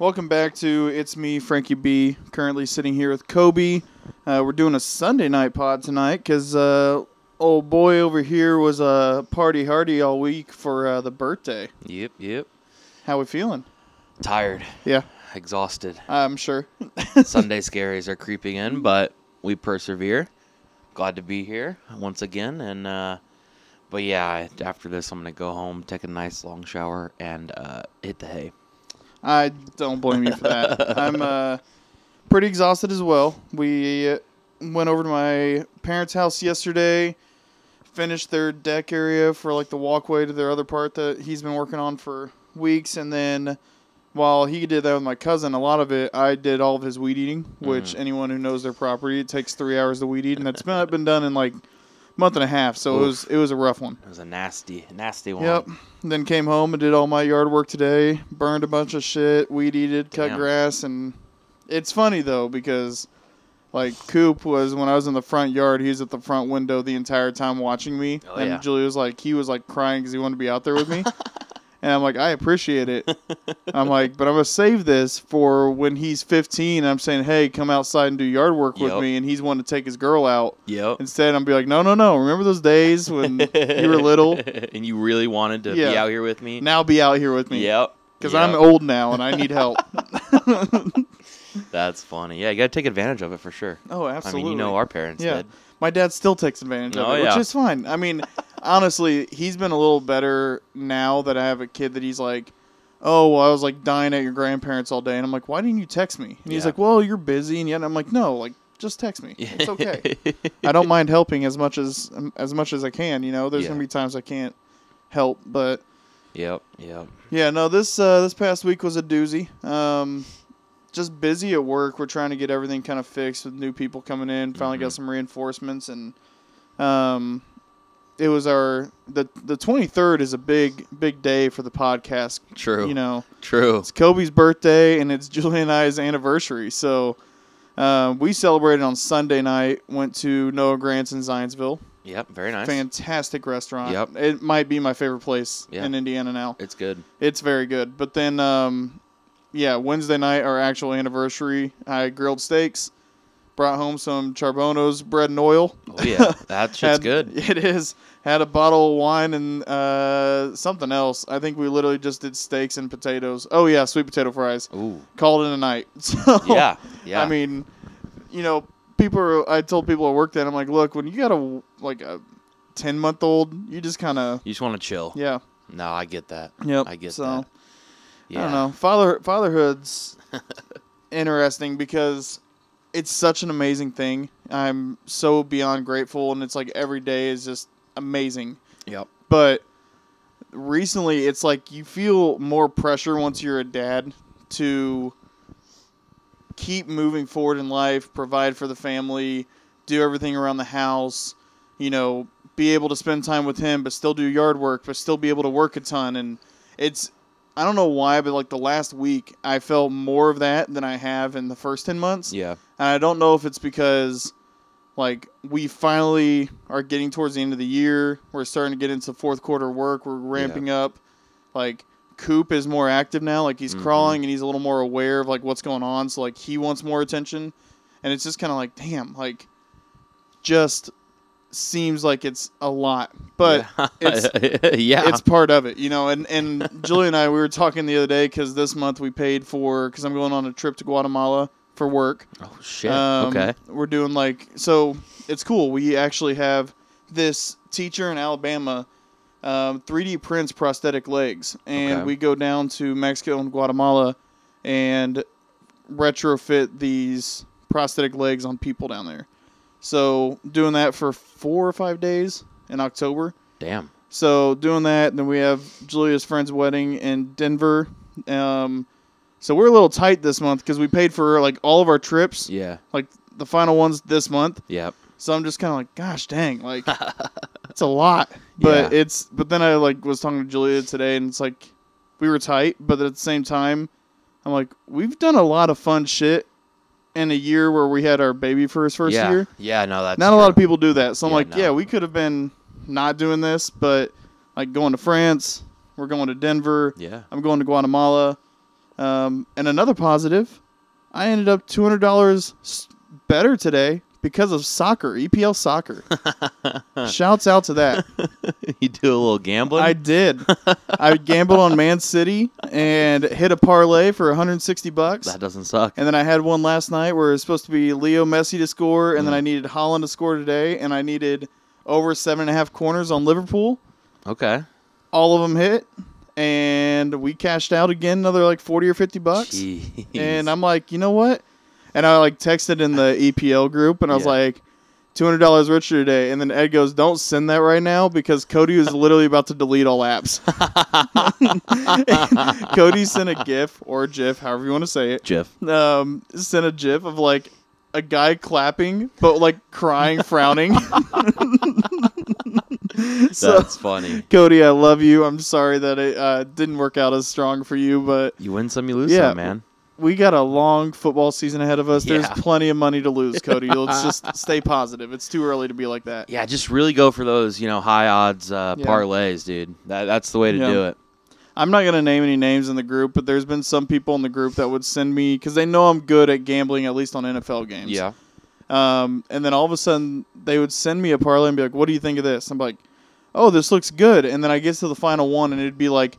Welcome back to It's Me, Frankie B. Currently sitting here with Coby. Uh, we're doing a Sunday night pod tonight because uh, old boy over here was a uh, party hardy all week for uh, the birthday. Yep, yep. How we feeling? Tired, Yeah, exhausted. I'm sure. Sunday scaries are creeping in, but we persevere. Glad to be here once again, and uh, but yeah, I- after this, I'm gonna go home, take a nice long shower, and uh, hit the hay. I don't blame you for that. I'm uh, pretty exhausted as well. We uh, went over to my parents' house yesterday, finished their deck area for like the walkway to their other part that he's been working on for weeks, and then while he did that with my cousin, a lot of it I did all of his weed eating. Which anyone who knows their property, it takes three hours to weed eat, and that's been been done in like month and a half. So it was it was a rough one. It was a nasty, nasty one. Yep. Then came home and did all my yard work today. Burned a bunch of shit, weed eated, cut Damn. grass, and it's funny though because like Coop was when I was in the front yard, he was at the front window the entire time watching me, Oh, and yeah. Julie was like he was like crying because he wanted to be out there with me. And I'm like, I appreciate it. I'm like, but I'm gonna save this for when he's 15. I'm saying, hey, come outside and do yard work with Yep. me, and he's wanting to take his girl out. Yep. Instead, I'm be like, no, no, no. Remember those days when you were little? and you really wanted to be Yeah. out here with me. Now be out here with me. Yep. Because Yep. I'm old now and I need help. That's funny. Yeah, you gotta take advantage of it for sure. oh, I absolutely. mean, you know, our parents yeah. did. My dad still takes advantage of Oh, it, yeah. which is fine. I mean, honestly, he's been a little better now that I have a kid that he's like, oh, well, I was like dying at your grandparents all day. And I'm like, why didn't you text me? And he's Yeah. like, well, you're busy. And yet I'm like, no, like, just text me. It's okay. I don't mind helping as much as as much as I can. You know, there's Yeah. gonna be times I can't help, but yep. Yep. Yeah, no, this uh, this past week was a doozy. Um, just busy at work. We're trying to get everything kind of fixed with new people coming in. Finally got Mhm. some reinforcements, and um, it was our the the twenty third is a big big day for the podcast. True. You know, True. it's Coby's birthday and it's Julie and I's anniversary. So um, we celebrated on Sunday night. Went to Noah Grant's in Zionsville. Yep. Very nice. Fantastic restaurant. Yep. It might be my favorite place Yeah. in Indiana now. It's good. It's very good. But then, um, yeah, Wednesday night, our actual anniversary, I grilled steaks, brought home some Charbono's bread and oil. Oh yeah, that shit's Had- good. It is. Had a bottle of wine and uh, something else. I think we literally just did steaks and potatoes. Oh yeah, sweet potato fries. Ooh. Called it a night. So Yeah. Yeah. I mean, you know, people. Are, I told people at work that I'm like, look, when you got a like a ten month old, you just kind of you just want to chill. yeah. No, I get that. Yep. I get so, that. Yeah. I don't know. Father fatherhood's interesting because it's such an amazing thing. I'm so beyond grateful and it's like every day is just amazing. Yep. But recently it's like you feel more pressure once you're a dad to keep moving forward in life, provide for the family, do everything around the house, you know, be able to spend time with him but still do yard work, but still be able to work a ton and it's I don't know why, but like the last week, I felt more of that than I have in the first 10 months. Yeah. And I don't know if it's because like we finally are getting towards the end of the year. We're starting to get into fourth quarter work. We're ramping up. Like Coop is more active now. Like he's Mhm. crawling and he's a little more aware of like what's going on. So like he wants more attention. And it's just kind of like, damn, like just seems like it's a lot. But it's yeah. it's part of it, you know. And and Julie and I we were talking the other day because this month we paid for because I'm going on a trip to Guatemala for work. oh shit. Um, okay. We're doing like so. It's cool. We actually have this teacher in Alabama. Um, 3D prints prosthetic legs, and Okay. we go down to Mexico and Guatemala, and retrofit these prosthetic legs on people down there. So doing that for four or five days in October. Damn. So doing that, then we have Julia's friend's wedding in Denver. Um, so we're a little tight this month because we paid for like all of our trips, Yeah. like the final ones this month. Yep. So I'm just kind of like, gosh, dang, like it's a lot. But Yeah. it's but then I like was talking to Julia today, and it's like we were tight, but at the same time, I'm like, we've done a lot of fun shit in a year where we had our baby for his first yeah. year. Yeah. No, that's Not a lot of people do that. So I'm Yeah, like, no. yeah, we could have been not doing this, but like going to France, we're going to Denver, Yeah. I'm going to Guatemala. Um, and another positive, I ended up two hundred dollars better today because of soccer, EPL soccer. Shouts out to that. you do a little gambling. I did. I gambled on Man City and hit a parlay for 160 bucks. that doesn't suck. And then I had one last night where it was supposed to be Leo Messi to score, and then Mm. I needed Haaland to score today, and I needed over seven and a half corners on Liverpool. Okay. All of them hit, and we cashed out again another like 40 or 50 bucks. Jeez. And I'm like, you know what? And I like texted in the EPL group, and I was Yeah. like, two hundred dollars richer today. And then Ed goes, "Don't send that right now because Cody is literally about to delete all apps." Cody sent a GIF or a GIF, however you want to say it. Jeff. Um, sent a GIF of like a guy clapping, but like crying, frowning. so, That's funny. Cody, I love you. I'm sorry that it uh, didn't work out as strong for you, but You win some, you lose Yeah. some, man. We got a long football season ahead of us. There's Yeah. plenty of money to lose, Cody. Let's just stay positive. It's too early to be like that. Yeah, just really go for those, you know, high odds uh, Yeah. parlays, dude. That that's the way to Yeah. do it. I'm not gonna name any names in the group, but there's been some people in the group that would send me because they know I'm good at gambling, at least on NFL games. Yeah. Um, and then all of a sudden they would send me a parlay and be like, "What do you think of this?" I'm like, "Oh, this looks good." And then I get to the final one, and it'd be like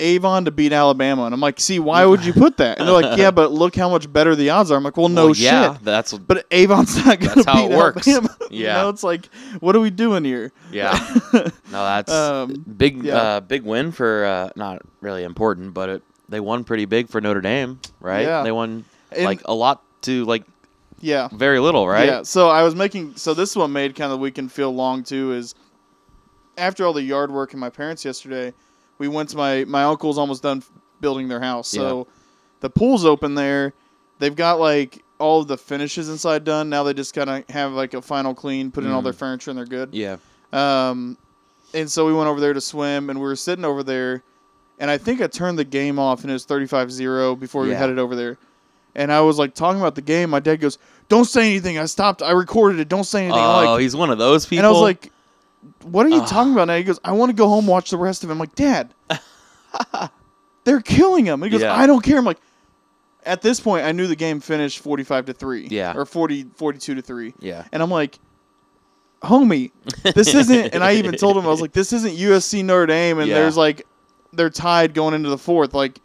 Avon to beat Alabama, and I'm like, "See, why would you put that?" And they're like, "Yeah, but look how much better the odds are." I'm like, "Well, no Well, yeah, shit." That's But Avon's not gonna That's how beat it works. Alabama. you Yeah. know, it's like, what are we doing here? yeah. No, that's Um, big. yeah. Uh, big win for uh, not really important, but it, they won pretty big for Notre Dame, right? Yeah. They won And- like a lot to like yeah. very little, right? Yeah. So I was making. So this one made kind of the weekend feel long too. Is after all the yard work in my parents yesterday, we went to my my uncle's almost done building their house. So the pool's open there. They've got like all of the finishes inside done. Now they just kind of have like a final clean, put in all their furniture, and they're good. Yeah. Um, and so we went over there to swim, and we were sitting over there, and I think I turned the game off, and it was 35-0 before we headed over there. And I was like talking about the game. My dad goes, "Don't say anything." I stopped. I recorded it. Don't say anything. Oh, like, he's one of those people. and I was like, "What are you Ugh. talking about now?" He goes, "I want to go home, watch the rest of it." I'm like, "Dad, they're killing him." He goes, Yeah. "I don't care." I'm like, at this point, I knew the game finished 45 to three. Yeah. or 40, 42 to three. yeah. And I'm like, homie, this isn't. And I even told him I was like, this isn't USC Notre Dame, and Yeah. there's like, they're tied going into the fourth. Like,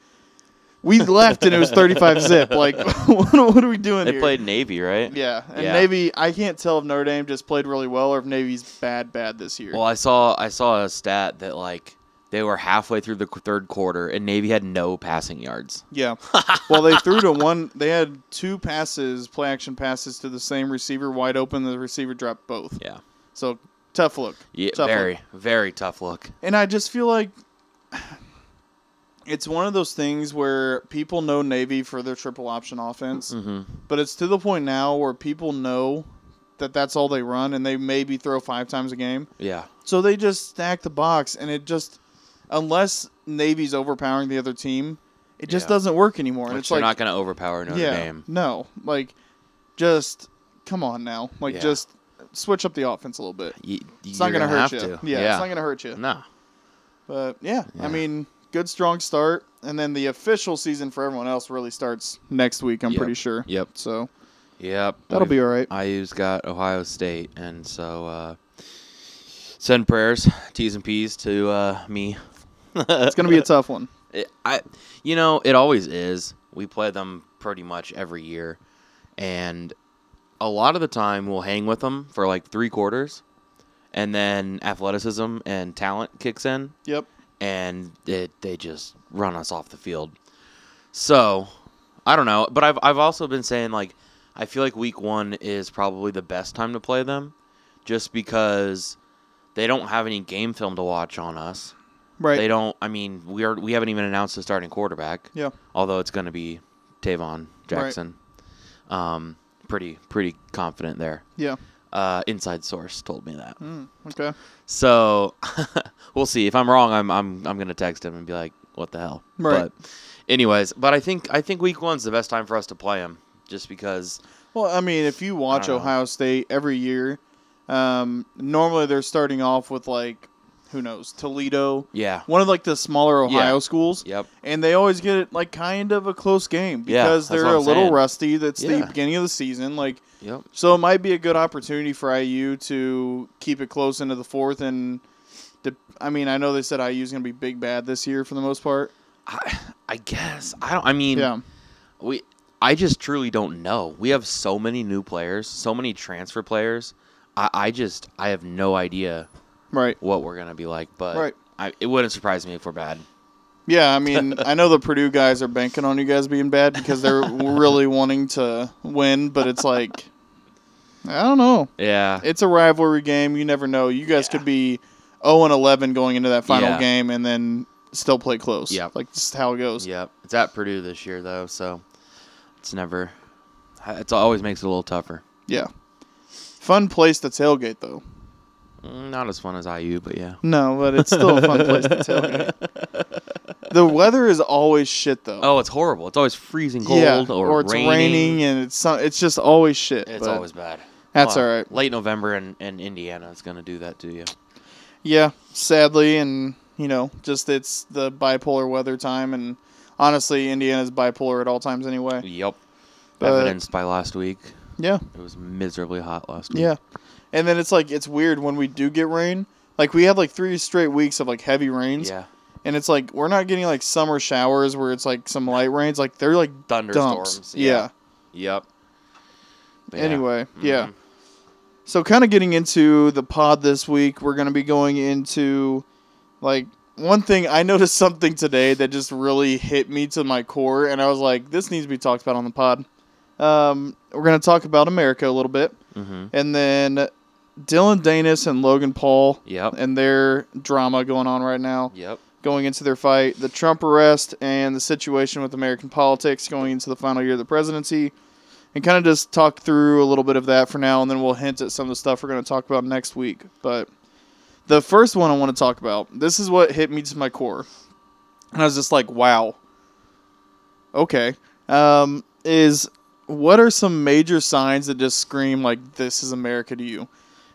we left and it was 35 zip. Like, what, what are we doing They here? played Navy, right? Yeah, and Yeah. Navy. I can't tell if Notre Dame just played really well or if Navy's bad, bad this year. Well, I saw I saw a stat that like they were halfway through the third quarter and Navy had no passing yards. yeah. well, they threw to one. They had two passes, play action passes to the same receiver, wide open. The receiver dropped both. Yeah. So tough look. Yeah, Tough look. very very tough look. And I just feel like it's one of those things where people know Navy for their triple option offense, hmm but it's to the point now where people know that that's all they run and they maybe throw five times a game. Yeah. So they just stack the box and it just unless Navy's overpowering the other team, it just Yeah. doesn't work anymore. And Which it's they're like not going to overpower Notre yeah, Dame. no, like just come on now, like Yeah. just switch up the offense a little bit. You, It's not gonna, hurt you. To. Yeah, it's not gonna hurt you. No. But yeah, Yeah. I mean, good strong start, and then the official season for everyone else really starts next week. I'm Yep. pretty sure. Yep. So Yep. that'll be all right. IU's got Ohio State, and so uh, send prayers, T's and P's to uh, me. It's gonna be a tough one. It, I, you know, it always is. We play them pretty much every year, and a lot of the time we'll hang with them for like three quarters, and then athleticism and talent kicks in, Yep. And it, they just run us off the field. So, I don't know, but I've I've also been saying like I feel like week 1 is probably the best time to play them just because they don't have any game film to watch on us. Right. They don't I mean, we are we haven't even announced the starting quarterback. Yeah. Although it's going to be Tayven Jackson. Right. Um pretty pretty confident there. Yeah. Uh inside source told me that. Mm, okay. So we'll see. If I'm wrong, I'm I'm I'm gonna text him and be like, "What the hell?" Right. But anyways, but I think I think week one's the best time for us to play him, just because. Well, I mean, if you watch don't know. Ohio State every year, um, normally they're starting off with like who knows Toledo, Yeah. one of like the smaller Ohio Yeah. schools, Yep. and they always get it like kind of a close game because that's they're a little saying. rusty. That's the beginning of the season, like Yep. so it might be a good opportunity for IU to keep it close into the fourth. And de- I mean, I know they said IU is going to be big bad this year for the most part. I I guess I don't. I mean, Yeah, we. I just truly don't know. We have so many new players, so many transfer players. I, I just I have no idea right, what we're gonna be like. But right. I, it wouldn't surprise me if we're bad. Yeah, I mean, I know the Purdue guys are banking on you guys being bad because they're really wanting to win, but it's like, I don't know. Yeah. It's a rivalry game. You never know. You guys Yeah. could be 0 and 11 going into that final Yeah. game and then still play close. Yeah, Like, this is how it goes. Yep. It's at Purdue this year though, so it's never. It's always makes it a little tougher. Yeah. Fun place to tailgate, though. Mm, Not as fun as IU, but yeah. No, but it's still a fun place to tailgate. The weather is always shit, though. Oh, it's horrible. It's always freezing cold yeah, or, it's raining. raining and it's some, it's just always shit. It's but always bad. That's Well, all right. Late November in, in Indiana is going to do that to you. Yeah, sadly, and you know, just it's the bipolar weather time, and honestly, Indiana's bipolar at all times anyway. Yep. But- Evidenced by last week. Yeah, It was miserably hot last week. yeah. And then it's like it's weird when we do get rain. Like we had like three straight weeks of like heavy rains, Yeah. And it's like we're not getting like summer showers where it's like some light rains. Like they're like Thunderstorms. dumps. Yeah. Yep. Yeah. Anyway, yeah. Mhm. So kind of getting into the pod this week, we're going to be going into like one thing I noticed something today that just really hit me to my core and I was like this needs to be talked about on the pod. Um, we're going to talk about America a little bit Mhm. and then Dillon Danis and Logan Paul Yep. and their drama going on right now Yep. Going into their fight, the Trump arrest and the situation with American politics going into the final year of the presidency, and kind of just talk through a little bit of that for now, and then we'll hint at some of the stuff we're going to talk about next week. But the first one I want to talk about, this is what hit me to my core, and I was just like, wow. Okay, um, is what are some major signs that just scream like this is America to you?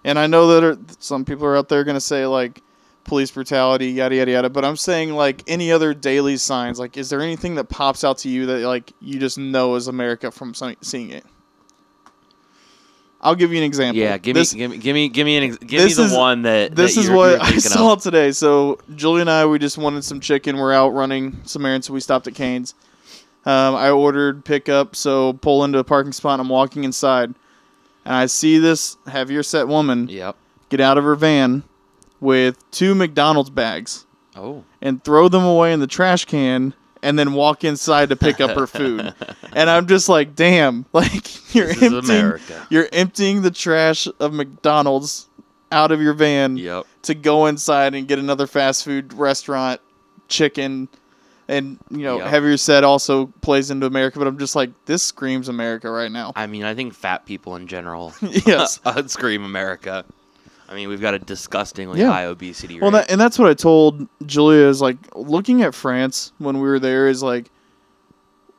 And I know that are, some people are out there going to say like police brutality, yada yada yada. But I'm saying like any other daily signs. Like, is there anything that pops out to you that like you just know is America from seeing it? I'll give you an example. Yeah. Give This- me, give me, give me, give me an, ex- give me this the is- one that. this that is what I saw Of. today. So Julie and I, we just wanted some chicken. We're out running some errands, so we stopped at Cane's. Um, I ordered pickup, so pull into a parking spot. and I'm walking inside, and I see this heavier set woman Yep. get out of her van with two McDonald's bags Oh. and throw them away in the trash can and then walk inside to pick up her food. and I'm just like, damn, like you're This is emptying America. you're emptying the trash of McDonald's out of your van Yep. to go inside and get another fast food restaurant chicken and you know Yep. heavier set also plays into america but i'm just like this screams america right now I mean, I think fat people in general. yes scream America. I mean, we've got a disgustingly Yeah. high obesity rate. well that, and that's what i told julia is like looking at france when we were there is like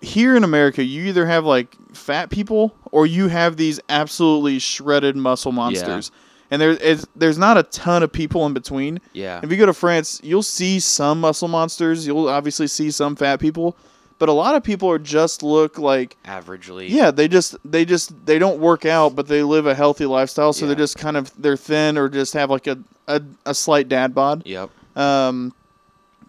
here in america you either have like fat people or you have these absolutely shredded muscle monsters and there is there's not a ton of people in between yeah. If you go to France, you'll see some muscle monsters. You'll obviously see some fat people, but a lot of people are just look like Averagely. yeah, they just they just they don't work out, but they live a healthy lifestyle, so they're just kind of they're thin or just have like a a, a slight dad bod. Yep. Um,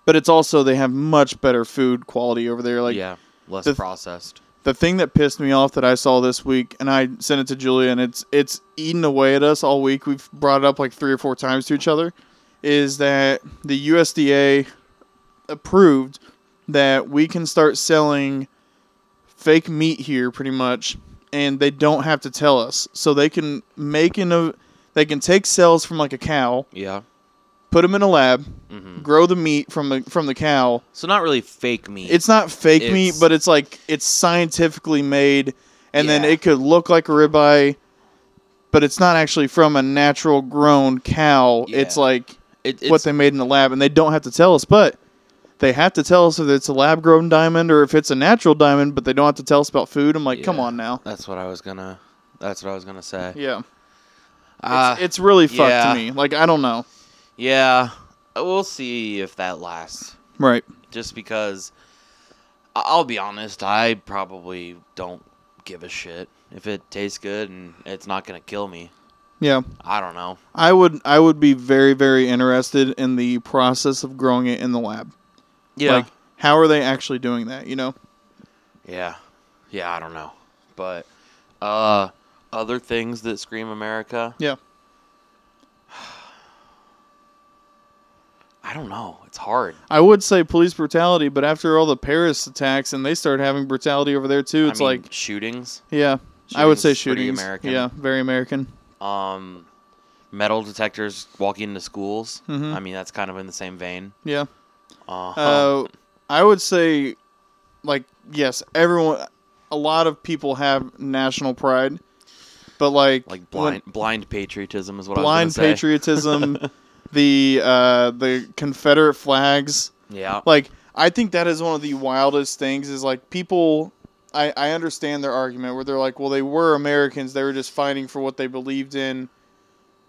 but it's also they have much better food quality over there. Like yeah. Less the- processed. the thing that pissed me off that I saw this week, and I sent it to Julia, and it's it's eaten away at us all week. We've brought it up like three or four times to each other. Is that the USDA approved that we can start selling fake meat here, pretty much, and they don't have to tell us, so they can make in a they can take cells from like a cow, Yeah. put them in a lab, hmm grow the meat from the from the cow, So not really fake meat. it's not fake meat, but it's like it's scientifically made, and then it could look like a ribeye, but it's not actually from a natural grown cow. It's like It- what they made in the lab, and they don't have to tell us, but they have to tell us if it's a lab grown diamond or if it's a natural diamond, but they don't have to tell us about food. I'm like, come on now. That's what I was gonna. That's what I was gonna say. Yeah, Uh, it's, it's really fucked yeah. to me. Like I don't know. yeah. we'll see if that lasts. Right. Just because, I'll be honest, I probably don't give a shit if it tastes good and it's not gonna kill me. Yeah. I don't know. I would I would be very very interested in the process of growing it in the lab. Like how are they actually doing that, you know? yeah, yeah. I don't know, but uh, other things that scream America. Yeah. I don't know. It's hard. I would say police brutality, but after all the Paris attacks and they started having brutality over there too, it's I mean, like shootings. yeah, I would say Shooting's. American. Yeah, very American. Um, metal detectors walking into schools. Mhm. I mean, that's kind of in the same vein. Yeah. Uh, Uh, I would say, like, yes, everyone, a lot of people have national pride, but like, like when- blind blind patriotism is what blind patriotism, the uh, the Confederate flags, Yeah. like, I think that is one of the wildest things. Is like people. I, I understand their argument where they're like, well, they were Americans. They were just fighting for what they believed in.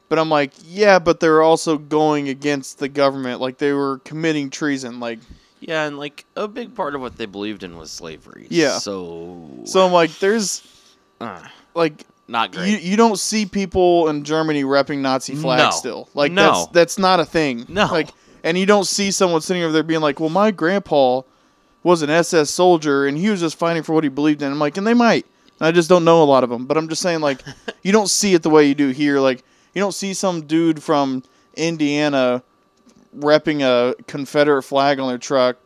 But I'm like, yeah, but they're also going against the government. Like they were committing treason. Like Yeah, and like a big part of what they believed in was slavery. Yeah. So. So I'm like, there's uh, like not great. you, you don't see people in Germany repping Nazi flags No. still. Like No. that's that's not a thing. No. Like and you don't see someone sitting over there being like, Well, my grandpa was an SS soldier and he was just fighting for what he believed in. I'm like, and they might. I just don't know a lot of them. But I'm just saying like you don't see it the way you do here. Like you don't see some dude from Indiana repping a Confederate flag on their truck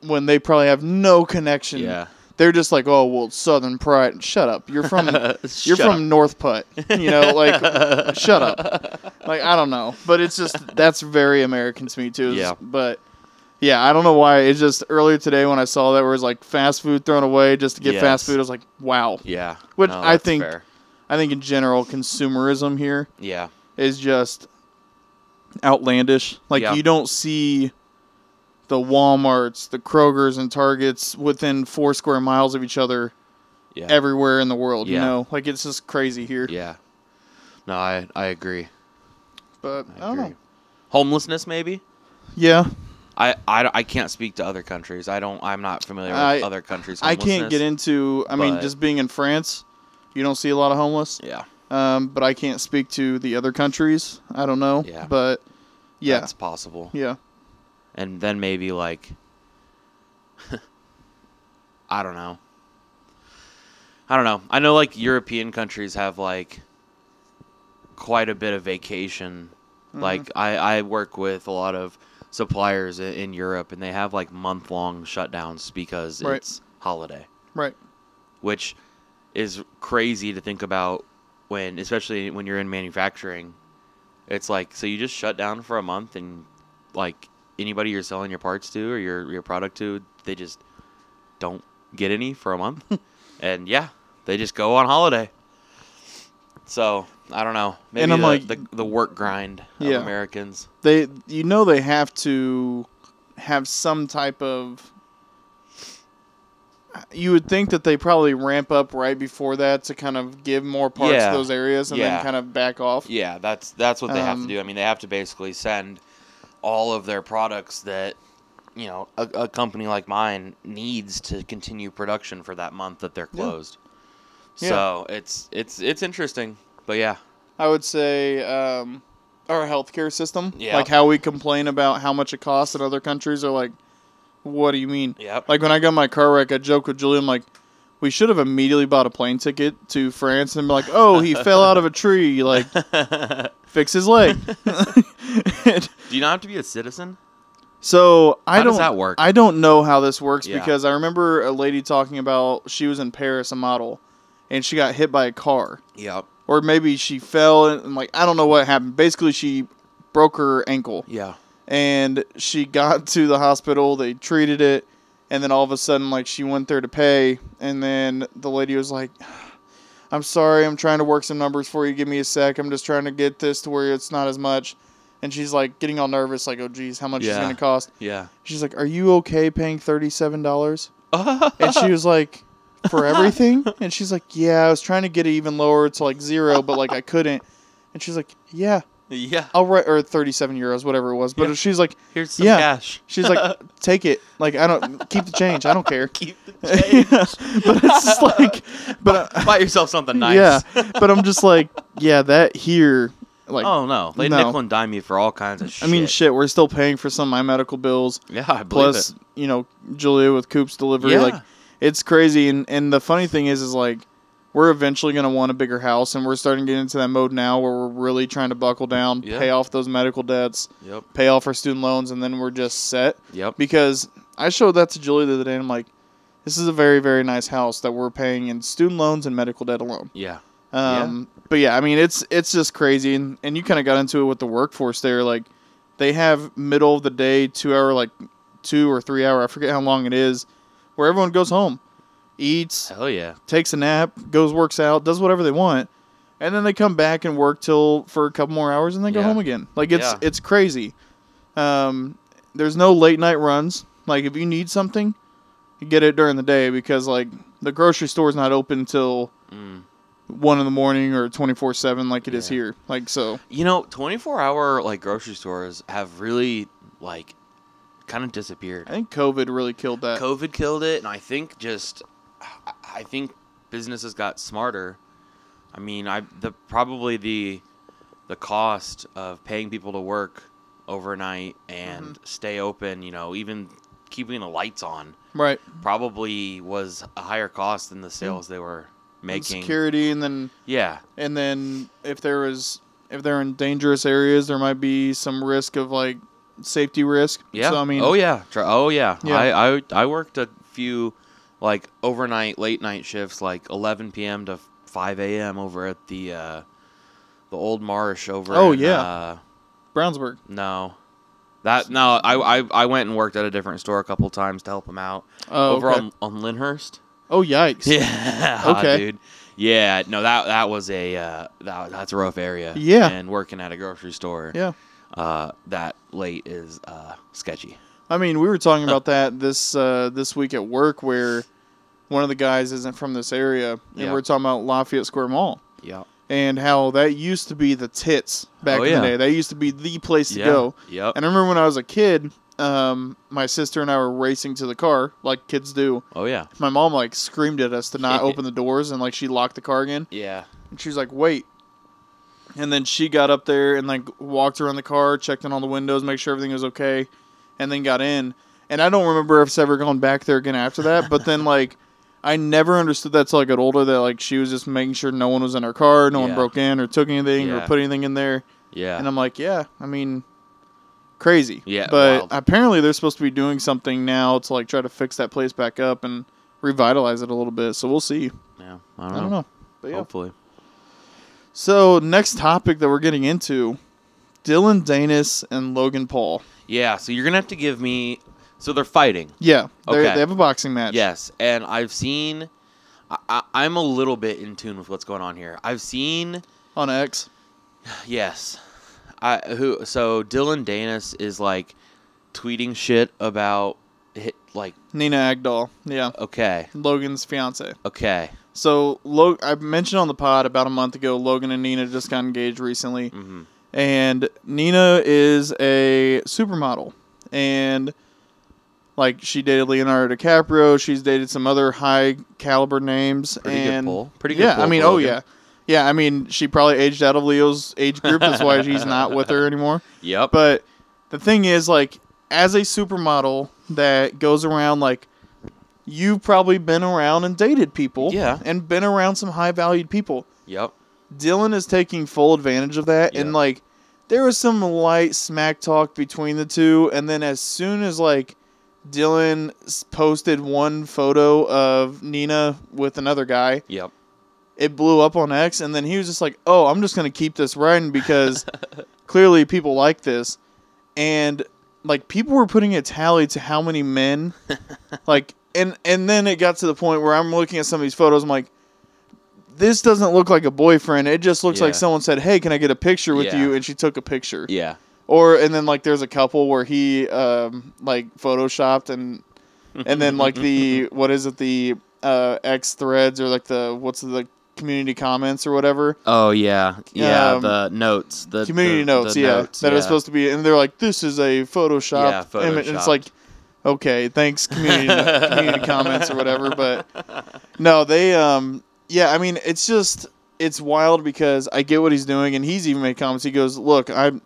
when they probably have no connection yeah. they're just like, oh well, Southern pride. Shut up. You're from you're from North Putt. You know, like shut up. Like I don't know, but it's just that's very American to me too. Yeah. But yeah, I don't know why. It's just earlier today when I saw that where it's like fast food thrown away just to get fast food. I was like, wow. Yeah. Which No, I think fair. I think in general consumerism here Yeah. is just outlandish. Like Yeah. you don't see the WalMarts, the Krogers, and Targets within four square miles of each other Yeah. everywhere in the world. You know, like it's just crazy here. yeah. No, I I agree. But I, I, don't agree. know. Homelessness, maybe. Yeah, I, I, I can't speak to other countries. I don't. I'm not familiar with I- other countries. I can't get into. I mean, just being in France, you don't see a lot of homeless. Yeah. Um, but I can't speak to the other countries. I don't know. Yeah. But yeah, That's possible. yeah, and then maybe like I don't know. I don't know. I know like European countries have like quite a bit of vacation. Like I I work with a lot of suppliers in Europe and they have like month long shutdowns because Right. it's holiday, right. which is crazy to think about when especially when you're in manufacturing. It's like so you just shut down for a month and like anybody you're selling your parts to or your your product to, they just don't get any for a month. and yeah, they just go on holiday. So, I don't know. Maybe I'm the, like- the the work grind of Yeah. Americans. They, you know, they have to have some type of. You would think that they probably ramp up right before that to kind of give more parts Yeah. to those areas and Yeah. then kind of back off. Yeah, that's that's what they have to Um, do. I mean, they have to basically send all of their products that you know a, a company like mine needs to continue production for that month that they're closed. Yeah. So it's it's it's interesting, but yeah, I would say um, our healthcare system, Yeah. like how we complain about how much it costs in other countries, are like, what do you mean? yep, Like when I got my car wreck, I joked with Julian, like, we should have immediately bought a plane ticket to France and be like, oh, he fell out of a tree, like, fix his leg. Do you not have to be a citizen? so I How don't. does that work? I don't know how this works Yeah. because I remember a lady talking about she was in Paris, a model, and she got hit by a car, Yep. or maybe she fell and like I don't know what happened. Basically, she broke her ankle. Yeah. And she got to the hospital they treated it and then all of a sudden like she went there to pay and then the lady was like i'm sorry i'm trying to work some numbers for you give me a sec i'm just trying to get this to where it's not as much. And she's like getting all nervous like oh geez how much is it going to cost? Yeah. she's like are you okay paying $37 and she was like for everything? And she's like yeah i was trying to get it even lower to like zero but like i couldn't. And she's like yeah Yeah. I'll write or 37 euros, whatever it was. But Yeah. she's like, Here's some Yeah. cash. she's like, take it. Like I don't keep the change. I don't care. Keep the change. but it's just like, but uh, Buy yourself something nice. yeah, but I'm just like, yeah, that here, like, oh no, they No. nickel and dime me for all kinds of shit. I mean, shit, we're still paying for some of my medical bills. Yeah, I believe plus it. you know Julia with Coop's delivery. Yeah. Like it's crazy, and and the funny thing is, is like we're eventually gonna want a bigger house, and we're starting to get into that mode now where we're really trying to buckle down, Yeah. pay off those medical debts, Yep. pay off our student loans, and then we're just set. Yep. Because I showed that to Julie the other day, and I'm like, this is a very very nice house that we're paying in student loans and medical debt alone. Yeah. Um, But yeah, I mean, it's it's just crazy, and, and you kind of got into it with the workforce there. Like, they have middle of the day, two hour, like two or three hour, I forget how long it is, where everyone goes home, eats, Hell yeah. takes a nap, goes works out, does whatever they want, and then they come back and work till for a couple more hours, and then go Yeah. home again. Like it's Yeah. it's crazy. Um, there's no late night runs. Like if you need something, you get it during the day because like the grocery store's not open until Mm. one in the morning or 24 7 like it is Yeah. here like so You know, 24 hour like grocery stores have really like kind of disappeared. i think covid really killed that COVID killed it, and I think just, I- think businesses got smarter. I mean, I the probably the, the cost of paying people to work overnight and Mm-hmm. stay open, you know, even keeping the lights on, right probably was a higher cost than the sales they were And making. security and then Yeah, and then if there was if they're in dangerous areas there might be some risk of like safety risk yeah. so i mean oh yeah, oh yeah. Yeah. I, I I worked a few like overnight, late night shifts, like 11 p.m. to 5 a.m. over at the uh, the old Marsh over. Oh, in, yeah. Uh, brownsburg no, that no. I, I I went and worked at a different store a couple times to help him out oh over okay. on on Lynhurst. oh yikes Yeah. Okay. dude. Yeah. No, that that was a uh, that that's a rough area. Yeah. And working at a grocery store. yeah Uh, that late is uh sketchy. i mean we were talking about that this uh this week at work where one of the guys isn't from this area and Yeah. we're talking about lafayette square mall Yeah. and how that used to be the tits back Oh, in yeah. the day that used to be the place to Yeah. go Yep. And I remember when I was a kid, um, my sister and I were racing to the car like kids do. Oh yeah. My mom like screamed at us to not open the doors and like she locked the car again. Yeah. And she was like, "Wait." And then she got up there and like walked around the car, checked in all the windows, make sure everything was okay, and then got in. And I don't remember if it's ever gone back there again after that. But then like, I never understood that till I got older. That like she was just making sure no one was in her car, no one broke in or took anything or put anything in there. Yeah. And I'm like, yeah, I mean, crazy. Yeah, But wild. apparently they're supposed to be doing something now to like try to fix that place back up and revitalize it a little bit. So we'll see. yeah. I don't, I don't know. But yeah. Hopefully. So next topic that we're getting into, Dillon Danis and Logan Paul. Yeah. So you're gonna have to give me. So they're fighting. Yeah, they Okay. they have a boxing match. Yes, and I've seen. I, I'm a little bit in tune with what's going on here. I've seen. on X. Yes. I who so Dillon Danis is like tweeting shit about hit like Nina Agdal. Yeah, okay Logan's fiance. okay So Lo- I mentioned on the pod about a month ago, Logan and Nina just got engaged recently. hmm and Nina is a supermodel, and like she dated Leonardo DiCaprio. She's dated some other high caliber names. Pretty and good pull. Pretty good yeah, I mean, oh Logan. yeah, yeah. I mean, she probably aged out of Leo's age group. That's why she's not with her anymore. Yep. But the thing is, like, as a supermodel that goes around, like, you've probably been around and dated people, Yeah. and been around some high valued people. yep. Dillon is taking full advantage of that, and like there was some light smack talk between the two, and then as soon as like Dillon posted one photo of Nina with another guy, Yep. it blew up on X, and then he was just like, "Oh, I'm just gonna keep this riding because clearly people like this," and like people were putting a tally to how many men, like, and and then it got to the point where I'm looking at some of these photos, I'm like. This doesn't look like a boyfriend. It just looks like someone said, "Hey, can I get a picture with Yeah. you?" and she took a picture. Yeah. Or and then like there's a couple where he um like photoshopped and and then like the what is it the uh X threads or like the what's the community comments or whatever. Oh yeah, yeah. Um, the notes, the community the- notes, the yeah, notes, that yeah. are supposed to be, and they're like, "This is a Photoshop Yeah, image," and it's like, okay, thanks, community community comments or whatever. But no, they, um, yeah, I mean, it's just it's wild because I get what he's doing, and he's even made comments. He goes, "Look, I'm."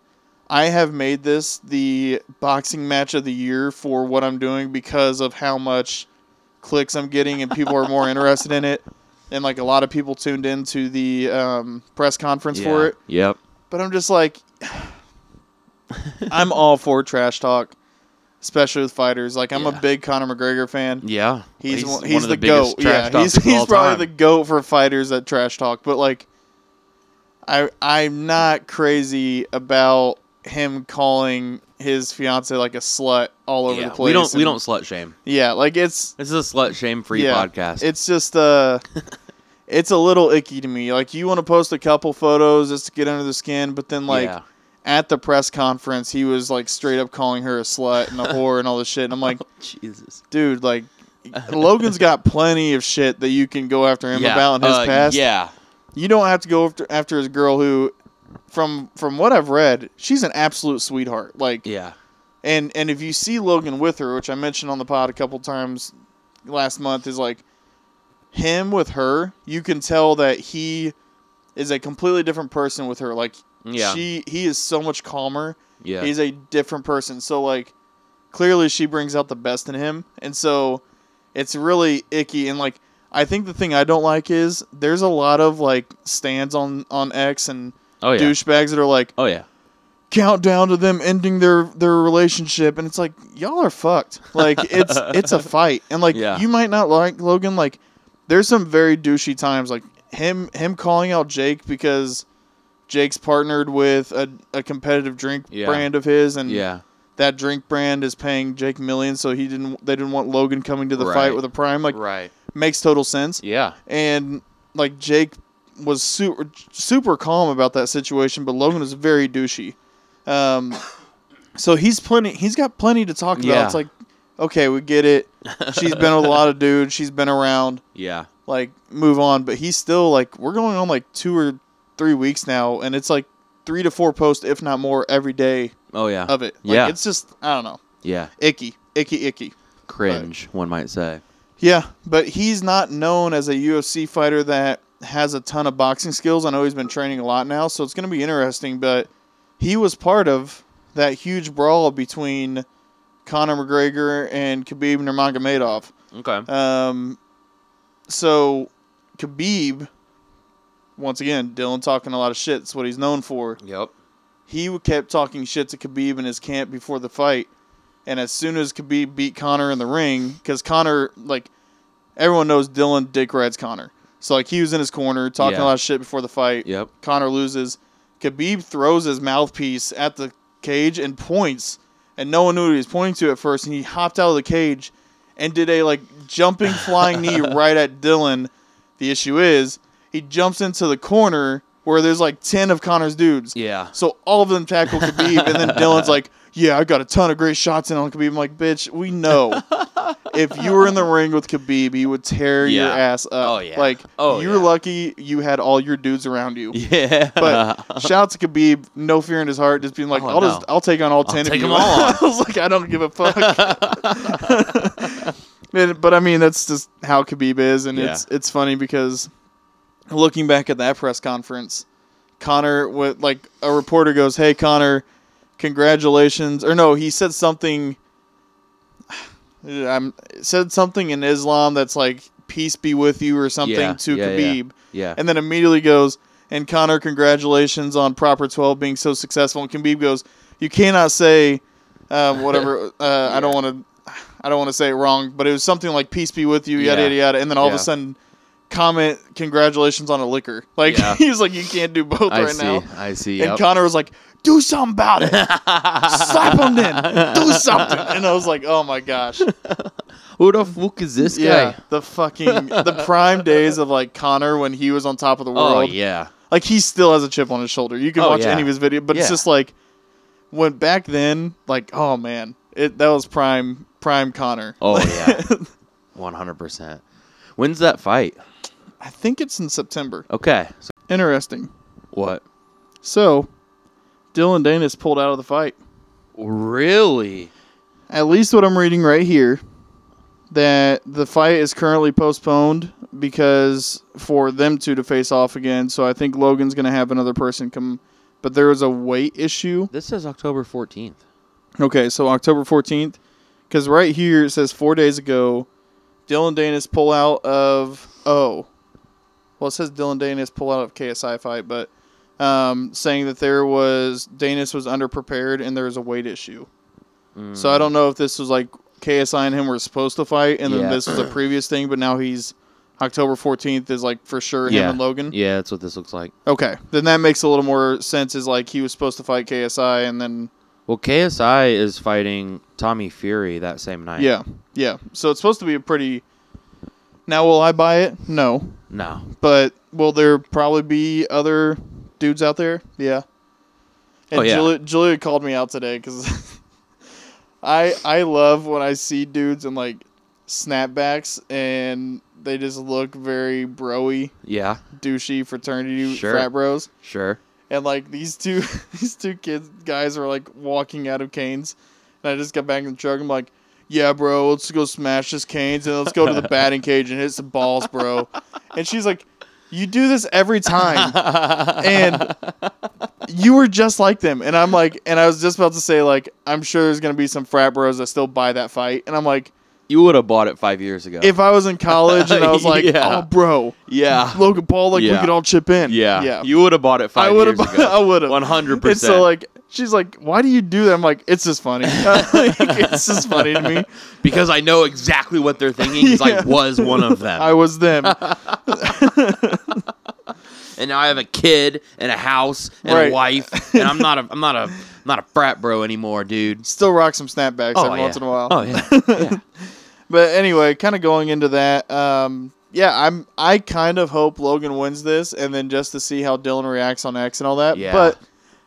I have made this the boxing match of the year for what I'm doing because of how much clicks I'm getting and people are more interested in it. And like a lot of people tuned into the um, press conference for it. Yep. But I'm just like, I'm all for trash talk, especially with fighters. Like I'm Yeah. a big Conor McGregor fan. Yeah. He's he's of the, biggest goat. Yeah, he's he's probably time. the goat for fighters that trash talk. But like, I I'm not crazy about him calling his fiance like a slut all over Yeah, the place. We don't we don't slut shame. Yeah, like it's This is a slut shame free yeah, podcast. It's just uh it's a little icky to me. Like you want to post a couple photos just to get under the skin, but then like yeah. at the press conference he was like straight up calling her a slut and a whore and all this shit. And I'm like, Jesus. dude, like Logan's got plenty of shit that you can go after him about in his uh, past. Yeah. You don't have to go after after his girl who from from what I've read, she's an absolute sweetheart. Like Yeah. and and if you see Logan with her, which I mentioned on the pod a couple times last month, is like him with her, you can tell that he is a completely different person with her. Like Yeah. she he is so much calmer. yeah. He's a different person. So like clearly she brings out the best in him. And so it's really icky and like I think the thing I don't like is there's a lot of like stands on on X and oh yeah. douchebags that are like Oh yeah. countdown to them ending their their relationship and it's like y'all are fucked like it's it's a fight and like Yeah. you might not like logan like there's some very douchey times like him him calling out jake because jake's partnered with a, a competitive drink Yeah. brand of his and Yeah. that drink brand is paying jake millions so he didn't they didn't want logan coming to the Right. fight with a prime like right. makes total sense Yeah. and like Jake was super super calm about that situation, but Logan was very douchey. Um, so he's plenty. He's got plenty to talk about. Yeah. It's like, okay, we get it. She's been with a lot of dudes. She's been around. Yeah. Like, move on. But he's still like, we're going on like two or three weeks now, and it's like three to four posts, if not more, every day Oh yeah. of it. Like, Yeah. it's just I don't know, yeah. icky, icky, icky. Cringe, one might say. Yeah, but he's not known as a UFC fighter that has a ton of boxing skills. I know he's been training a lot now, so it's going to be interesting. But he was part of that huge brawl between Conor McGregor and Khabib Nurmagomedov. Okay. Um, so Khabib, once again, Dillon talking a lot of shit. That's what he's known for Yep. he kept talking shit to Khabib in his camp before the fight. And as soon as Khabib beat Conor in the ring, because Conor, like, everyone knows Dillon dick rides Conor. So, like, he was in his corner talking Yeah. a lot of shit before the fight. Yep. Conor loses. Khabib throws his mouthpiece at the cage and points. And no one knew what he was pointing to at first. And he hopped out of the cage and did a, like, jumping flying knee right at Dillon. The issue is, he jumps into the corner where there's, like, 10 of Conor's dudes. Yeah. So all of them tackle Khabib, and then Dillon's like, "Yeah, I got a ton of great shots in on Khabib." I'm like, "Bitch, we know if you were in the ring with Khabib, he would tear your ass up. Oh, yeah. Like, Oh, you're yeah. lucky you had all your dudes around you." Yeah. But shout out to Khabib, no fear in his heart, just being like, Oh, "I'll just. I'll take on all 10 of take you." 'em all. I was like, "I don't give a fuck." And- but I mean, that's just how Khabib is, and Yeah. it's it's funny because looking back at that press conference, Conor, with like a reporter goes, "Hey, Conor, congratulations!" Or no, he said something. I'm said something in Islam that's like "peace be with you" or something Yeah, to yeah, yeah. Khabib, yeah. and then immediately goes, "And Conor, congratulations on Proper Twelve being so successful." And Khabib goes, "You cannot say um, whatever. Uh, I don't want to." I don't want to say it wrong, but it was something like "Peace be with you," yada Yeah. yada yada, and then all of a sudden, comment congratulations on a liquor. Like Yeah. he's like, you can't do both I right see. now. I see. And Yep. Conor was like, do something about it. Slap him then. Do something. And I was like, oh my gosh. Who the fuck is this Yeah, guy? the fucking the prime days of like Conor when he was on top of the oh, world. Oh yeah. Like he still has a chip on his shoulder. You can Oh, watch yeah. any of his videos, but it's just like when back then, like oh man, it that was prime prime Conor. Oh yeah. One hundred percent. When's that fight? I think it's in September. Okay. So Interesting. what? So, Dillon Danis pulled out of the fight. Really? At least what I'm reading right here, that the fight is currently postponed because for them two to face off again. So I think Logan's gonna have another person come, but there was a weight issue. This says October 14th. Okay, so October 14th, because right here it says four days ago, Dillon Danis pull out of oh, well it says Dillon Danis pull out of KSI fight, but um, saying that there was Danis was underprepared and there was a weight issue. So I don't know if this was like KSI and him were supposed to fight, and then Yeah. this was a previous thing, but now he's October 14th is like for sure him Yeah. and Logan. Yeah, that's what this looks like. Okay, then that makes a little more sense. Is like he was supposed to fight KSI, and then Well, KSI is fighting Tommy Fury that same night. Yeah, yeah. So it's supposed to be a pretty. Now, will I buy it? No, No. but will there probably be other dudes out there? Yeah. And Oh, yeah. Julia, Julia called me out today because I I love when I see dudes in like snapbacks and they just look very broy, Yeah. douchey fraternity Sure. frat bros. Sure. And like these two these two kids guys are like walking out of Canes, and I just got back in the truck. I'm like, yeah, bro, let's go smash this Canes and let's go to the batting cage and hit some balls, bro. And she's like, you do this every time, and you were just like them. And I'm like, and I was just about to say like, I'm sure there's gonna be some frat bros that still buy that fight, and I'm like, You would have bought it five years ago. if I was in college and I was like, Yeah. oh, bro, yeah. Logan Paul, like we Yeah. could all chip in, Yeah. yeah. You would have bought it five I would years have. ago. I would have. One hundred And percent. so like she's like, why do you do that? I'm like, it's just funny. Like, it's just funny to me. because I know exactly what they're thinking. Because Yeah. I was one of them, I was them. And now I have a kid and a house and Right. a wife, and I'm not a I'm not a not a frat bro anymore, dude. Still rock some snapbacks Oh, every yeah. once in a while. Oh yeah. yeah. But anyway, kind of going into that, um, yeah, I'm. I kind of hope Logan wins this, and then just to see how Dillon reacts on X and all that. Yeah. But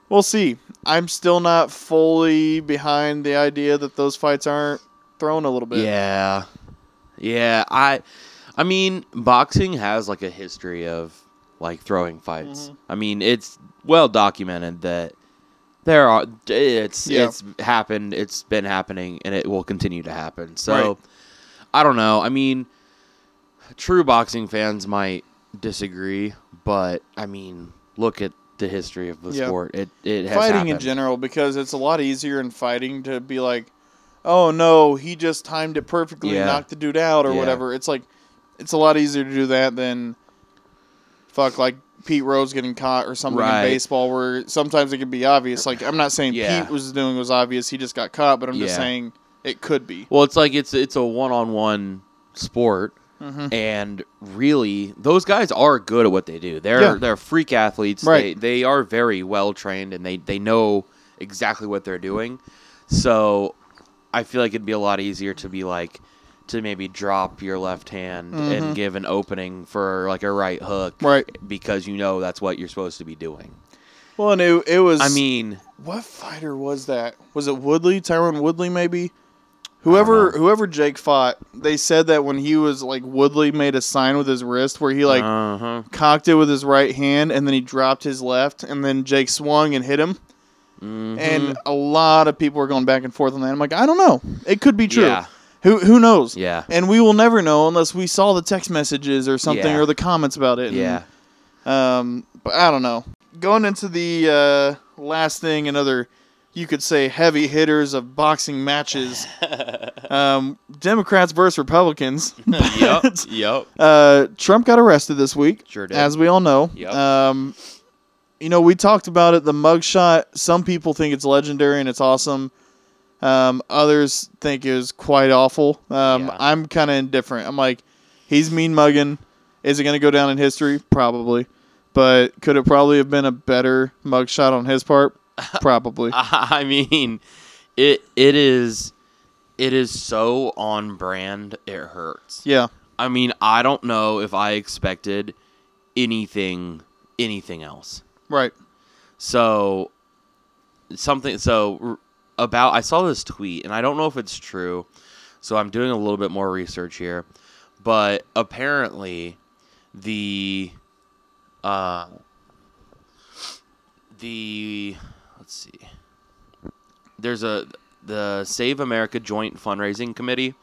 we'll see. I'm still not fully behind the idea that those fights aren't thrown a little bit. Yeah. Yeah, I I mean, boxing has like a history of like throwing fights. Mhm. I mean, it's well documented that there are it's Yeah. it's happened, it's been happening and it will continue to happen. So Right. I don't know. I mean, true boxing fans might disagree, but I mean, look at the history of the Yeah. sport. It it has fighting in general because it's a lot easier in fighting to be like, oh no, he just timed it perfectly, Yeah. and knocked the dude out or whatever. It's like, it's a lot easier to do that than, fuck, like Pete Rose getting caught or something Right. in baseball where sometimes it can be obvious. Like I'm not saying Yeah. Pete was doing was obvious, he just got caught, but I'm just saying it could be. Well, it's like it's it's a one-on-one sport, Mhm. and really, those guys are good at what they do. They're Yeah. they're freak athletes. Right. They they are very well trained, and they they know exactly what they're doing. So, I feel like it'd be a lot easier to be like to maybe drop your left hand Mhm. and give an opening for like a right hook, Right. Because you know that's what you're supposed to be doing. Well, and it, it was. I mean, What fighter was that? Was it Woodley? Tyron Woodley, maybe? Whoever whoever Jake fought, they said that when he was like Woodley made a sign with his wrist where he like uh-huh. cocked it with his right hand and then he dropped his left and then Jake swung and hit him. Mhm. And a lot of people were going back and forth on that. I'm like, I don't know. It could be true. Yeah. Who who knows? yeah, And we will never know unless we saw the text messages or something Yeah. or the comments about it. And, yeah. um, but I don't know. Going into the uh, last thing, another, you could say, heavy hitters of boxing matches. um, Democrats versus Republicans. yep. Yep. Uh, Trump got arrested this week, Sure did. as we all know. Yep. Um, you know, we talked about it. The mugshot. Some people think it's legendary and it's awesome. Um, others think it was quite awful. Um, Yeah. I'm kind of indifferent. I'm like, he's mean mugging. Is it going to go down in history? Probably. But could it probably have been a better mugshot on his part? Probably. I mean, it it is it is so on brand. It hurts. yeah. I mean, I don't know if I expected anything anything else. Right. So something so about I saw this tweet and I don't know if it's true. So I'm doing a little bit more research here, but apparently the uh the let's see. There's a the Save America Joint Fundraising Committee,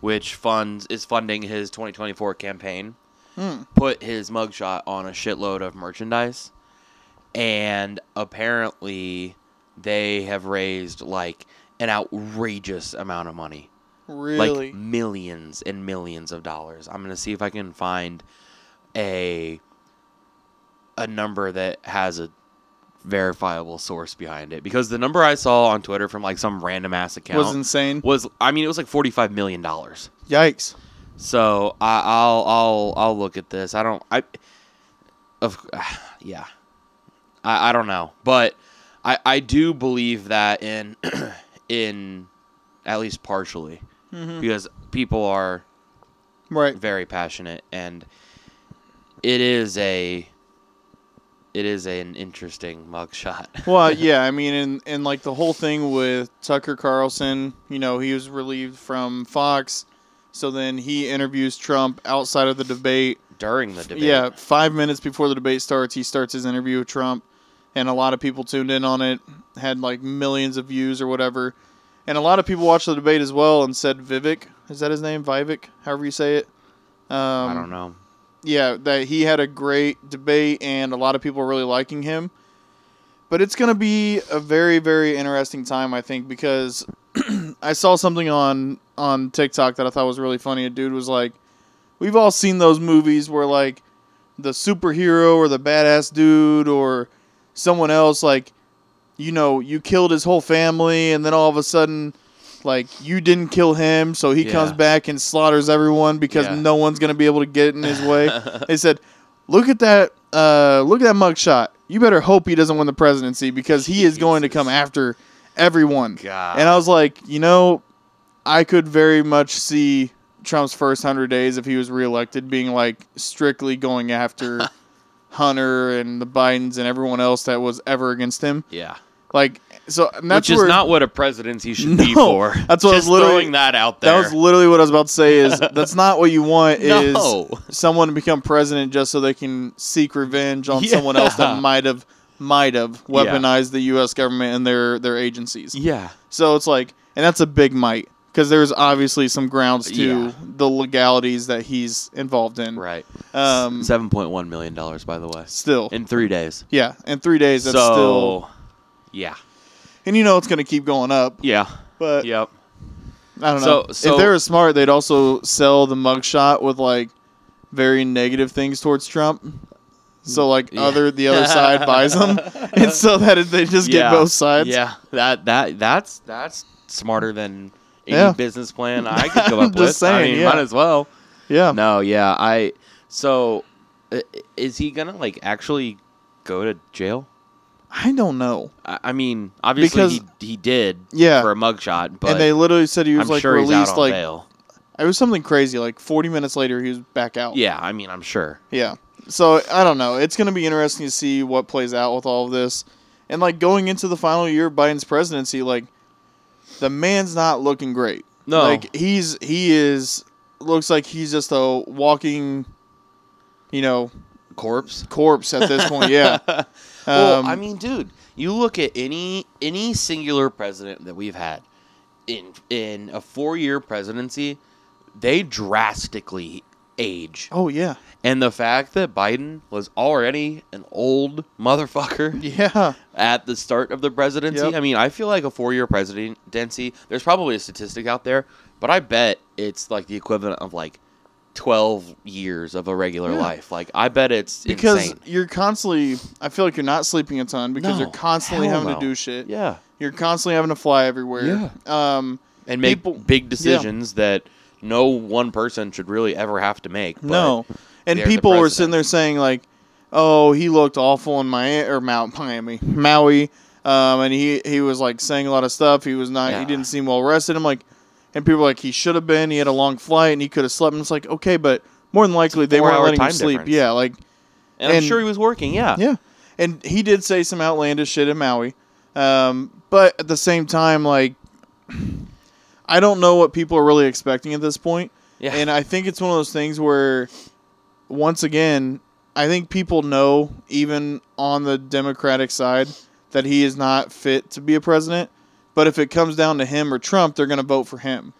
which funds is funding his 2024 campaign. Hmm. Put his mugshot on a shitload of merchandise, and apparently they have raised like an outrageous amount of money Really? like millions and millions of dollars. I'm gonna see if I can find a a number that has a verifiable source behind it because the number I saw on Twitter from like some random ass account was insane. was I mean it was like 45 million dollars. Yikes. So I, I'll I'll I'll look at this. I don't I of yeah. I, I don't know, but I I do believe that in in at least partially Mhm. because people are Right. very passionate and it is a it is an interesting mugshot. Well, yeah, I mean, and and like the whole thing with Tucker Carlson, you know, he was relieved from Fox, so then he interviews Trump outside of the debate. During the debate. Yeah, five minutes before the debate starts, he starts his interview with Trump, and a lot of people tuned in on it, had like millions of views or whatever, and a lot of people watched the debate as well and said Vivek, is that his name, Vivek, however you say it. Um, I don't know. yeah, that he had a great debate and a lot of people are really liking him. But it's going to be a very very interesting time I think because I saw something on on TikTok that I thought was really funny. A dude was like, "We've all seen those movies where like the superhero or the badass dude or someone else like you know, you killed his whole family and then all of a sudden like you didn't kill him, so he Yeah. comes back and slaughters everyone because Yeah. no one's gonna be able to get in his way. they said, "Look at that! Uh, look at that mugshot. You better hope he doesn't win the presidency because he is going to come after everyone." God. And I was like, you know, I could very much see Trump's first hundred days if he was reelected being like strictly going after Hunter and the Bidens and everyone else that was ever against him. yeah. Like, so Which is where- not what a presidency should be for. that's what I was literally- throwing that out there. That was literally what I was about to say. Is that's not what you want? Is No. someone to become president just so they can seek revenge on someone else that might have might have Yeah. weaponized the U.S. government and their their agencies. yeah. So it's like, and that's a big might because there's obviously some grounds to Yeah. the legalities that he's involved in. Right. Um, Seven point one million dollars, by the way, Still, in three days. yeah, in three days that's so, still, yeah, and you know it's going to keep going up. yeah, But yep. I don't So- know. so- if they were smart, they'd also sell the mugshot with like very negative things towards Trump. So like Yeah. other the other side buys them, and so that they just yeah. get both sides. Yeah, that that that's that's smarter than any Yeah. business plan I could come up with. I saying, mean, yeah. might as well. yeah. No, yeah, I. So, i- is he gonna like actually go to jail? I don't know. I, I mean, obviously Because- he, he did Yeah. for a mugshot, but and they literally said he was I'm like sure he's released out on like bail. it was something crazy. Like 40 minutes later, he was back out. Yeah, I mean, I'm sure. Yeah. So I don't know. It's going to be interesting to see what plays out with all of this. And like going into the final year of Biden's presidency, like the man's not looking great. No. Like he's he is looks like he's just a walking you know, Corpse. corpse at this point. Yeah. well, Um, I mean, dude, you look at any any singular president that we've had in in a four year presidency, they drastically age. Oh yeah. And the fact that Biden was already an old motherfucker Yeah. at the start of the presidency, Yep. I mean, I feel like a four year presidency, there's probably a statistic out there, but I bet it's like the equivalent of like 12 years of a regular Yeah. life. Like, I bet it's Because insane. you're constantly I feel like you're not sleeping a ton because No, you're constantly having no. to do shit. Yeah. You're constantly having to fly everywhere. Um And make People- big decisions that no one person should really ever have to make. but- No, and people were sitting there saying like, "Oh, he looked awful in Miami or Mount Miami, Maui," um, and he he was like saying a lot of stuff. He was not. He didn't seem well rested. I'm like, and people were like, he should have been. He had a long flight and he could have slept. And it's like, okay, but more than likely they weren't letting him sleep. difference. Yeah, like And, I'm sure he was working, yeah. yeah, and he did say some outlandish shit in Maui, um, but at the same time, like. I don't know what people are really expecting at this point. Yeah. And I think it's one of those things where once again, I think people know, even on the Democratic side, that he is not fit to be a president. But if it comes down to him or Trump, they're going to vote for him.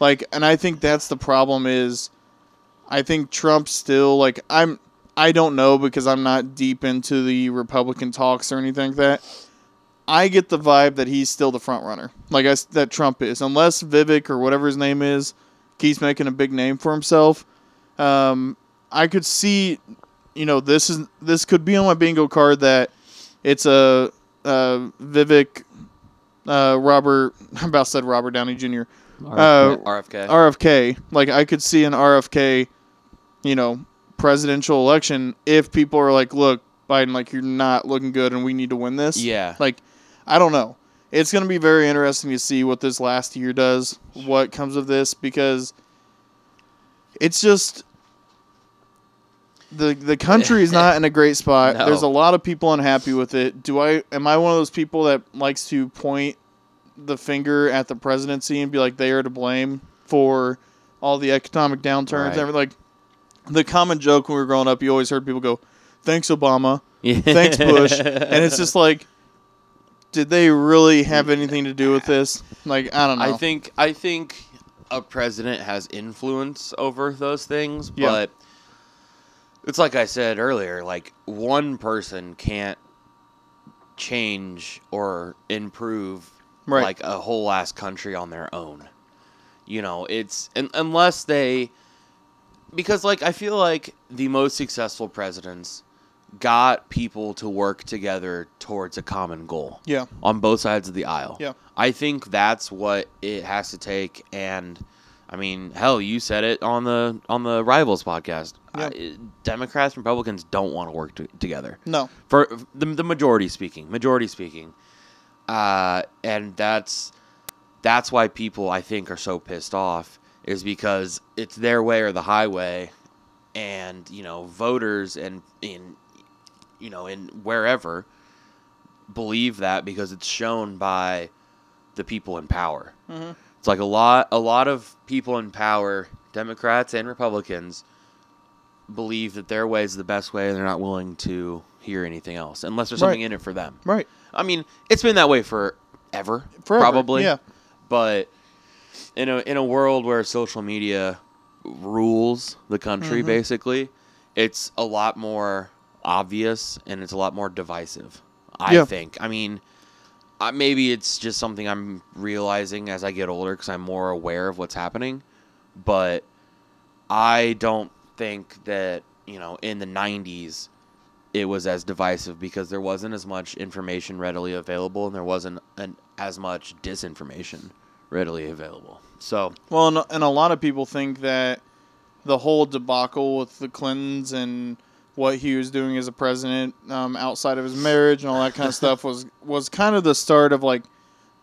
Like, and I think that's the problem. Is I think Trump still like I'm. I don't know because I'm not deep into the Republican talks or anything like that. I get the vibe that he's still the front runner, like I s that Trump is, unless Vivek or whatever his name is keeps making a big name for himself. Um, I could see, you know, this is this could be on my bingo card that it's a, uh Vivek, uh, Robert. I about said Robert Downey Jr. Uh, RFK. RFK. Like I could see an RFK, you know, presidential election if people are like, "Look, Biden, like you're not looking good, and we need to win this." yeah. Like, I don't know. It's going to be very interesting to see what this last year does, what comes of this, because it's just the the country is not in a great spot. No. There's a lot of people unhappy with it. Do I am I one of those people that likes to point the finger at the presidency and be like they are to blame for all the economic downturns Right. and everything? Like the common joke when we were growing up, you always heard people go, "Thanks Obama." yeah. thanks bush and it's just like did they really have anything to do with this like i don't know I think I think a president has influence over those things, Yeah. but it's like I said earlier, like one person can't change or improve Right. like a whole ass country on their own. You know, it's un unless they because like I feel like the most successful presidents got people to work together towards a common goal yeah on both sides of the aisle. Yeah. I think that's what it has to take and I mean, hell, you said it on the on the Rivals podcast. Yeah. I- Democrats and Republicans don't want to work to, together. no For the, the majority speaking, majority speaking. Uh, and that's that's why people I think are so pissed off is because it's their way or the highway and, you know, voters and in you know, in wherever believe that because it's shown by the people in power. Mhm. It's like a lot a lot of people in power, Democrats and Republicans, believe that their way is the best way and they're not willing to hear anything else unless there's something Right. in it for them. right I mean, it's been that way for ever, Forever, probably. yeah. But in a in a world where social media rules the country, Mhm. basically, it's a lot more obvious and it's a lot more divisive. I Yeah. think. I mean, uh, maybe it's just something I'm realizing as I get older because I'm more aware of what's happening. But I don't think that you know in the '90s it was as divisive because there wasn't as much information readily available and there wasn't an, as much disinformation readily available. So well and, and a lot of people think that the whole debacle with the clintons and what he was doing as a president um, outside of his marriage and all that kind of stuff was was kind of the start of like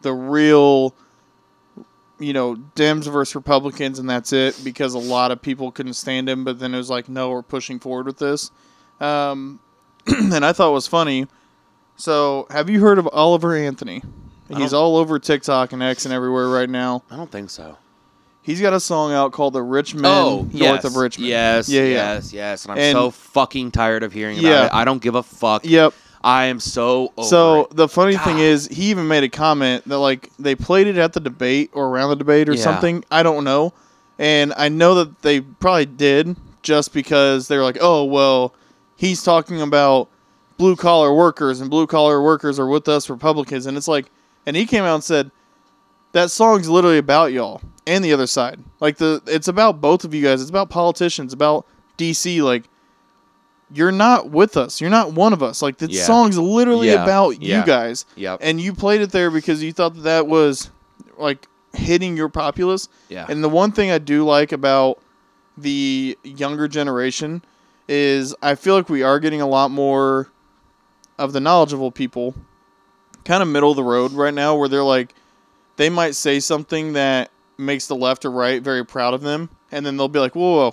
the real you know dems versus republicans and that's it because a lot of people couldn't stand him but then it was like no we're pushing forward with this. Um, and i thought it was funny. So have you heard of oliver anthony? He's all over tiktok and x and everywhere right now. I don't think so. He's got a song out called the rich men oh, north yes. of richmond Yes, Yeah, yeah. yes, yes. And I'm And- so fucking tired of hearing about Yeah. it. I don't give a fuck. yep I am so over so it. the funny thing is, he even made a comment that like they played it at the debate or around the debate or Yeah. something. I don't know, and I know that they probably did just because they're like, oh well, he's talking about blue collar workers and blue collar workers are with us Republicans, and it's like, and he came out and said that song's literally about y'all and the other side. Like the it's about both of you guys. It's about politicians, about DC. Like you're not with us. You're not one of us. Like the Yeah. song's literally Yeah. about Yeah. you guys, Yep. and you played it there because you thought that that was like hitting your populace. yeah. And the one thing I do like about the younger generation is I feel like we are getting a lot more of the knowledgeable people, kind of middle of the road right now, where they're like, they might say something that makes the left or right very proud of them, and then they'll be like, whoa,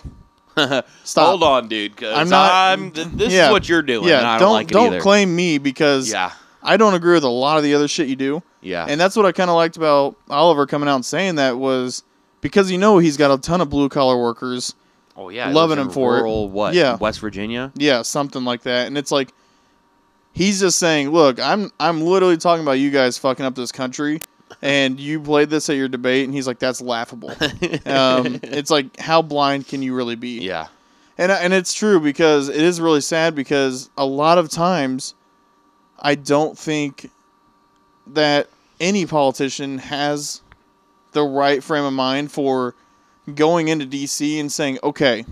whoa, stop. Hold on, dude. Cause I'm I'm not- th- this yeah. is what you're doing. yeah, don't don't like it don't claim me because Yeah. I don't agree with a lot of the other shit you do. Yeah. And that's what I kind of liked about Oliver coming out and saying that was because you know he's got a ton of blue collar workers Oh yeah, Loving him for it. What? Yeah. West Virginia. Yeah, something like that. And it's like he's just saying, "Look, I'm I'm literally talking about you guys fucking up this country, and you played this at your debate." And he's like, "That's laughable." um, it's like, how blind can you really be? yeah. And and it's true because it is really sad because a lot of times I don't think that any politician has the right frame of mind for going into DC and saying, "Okay,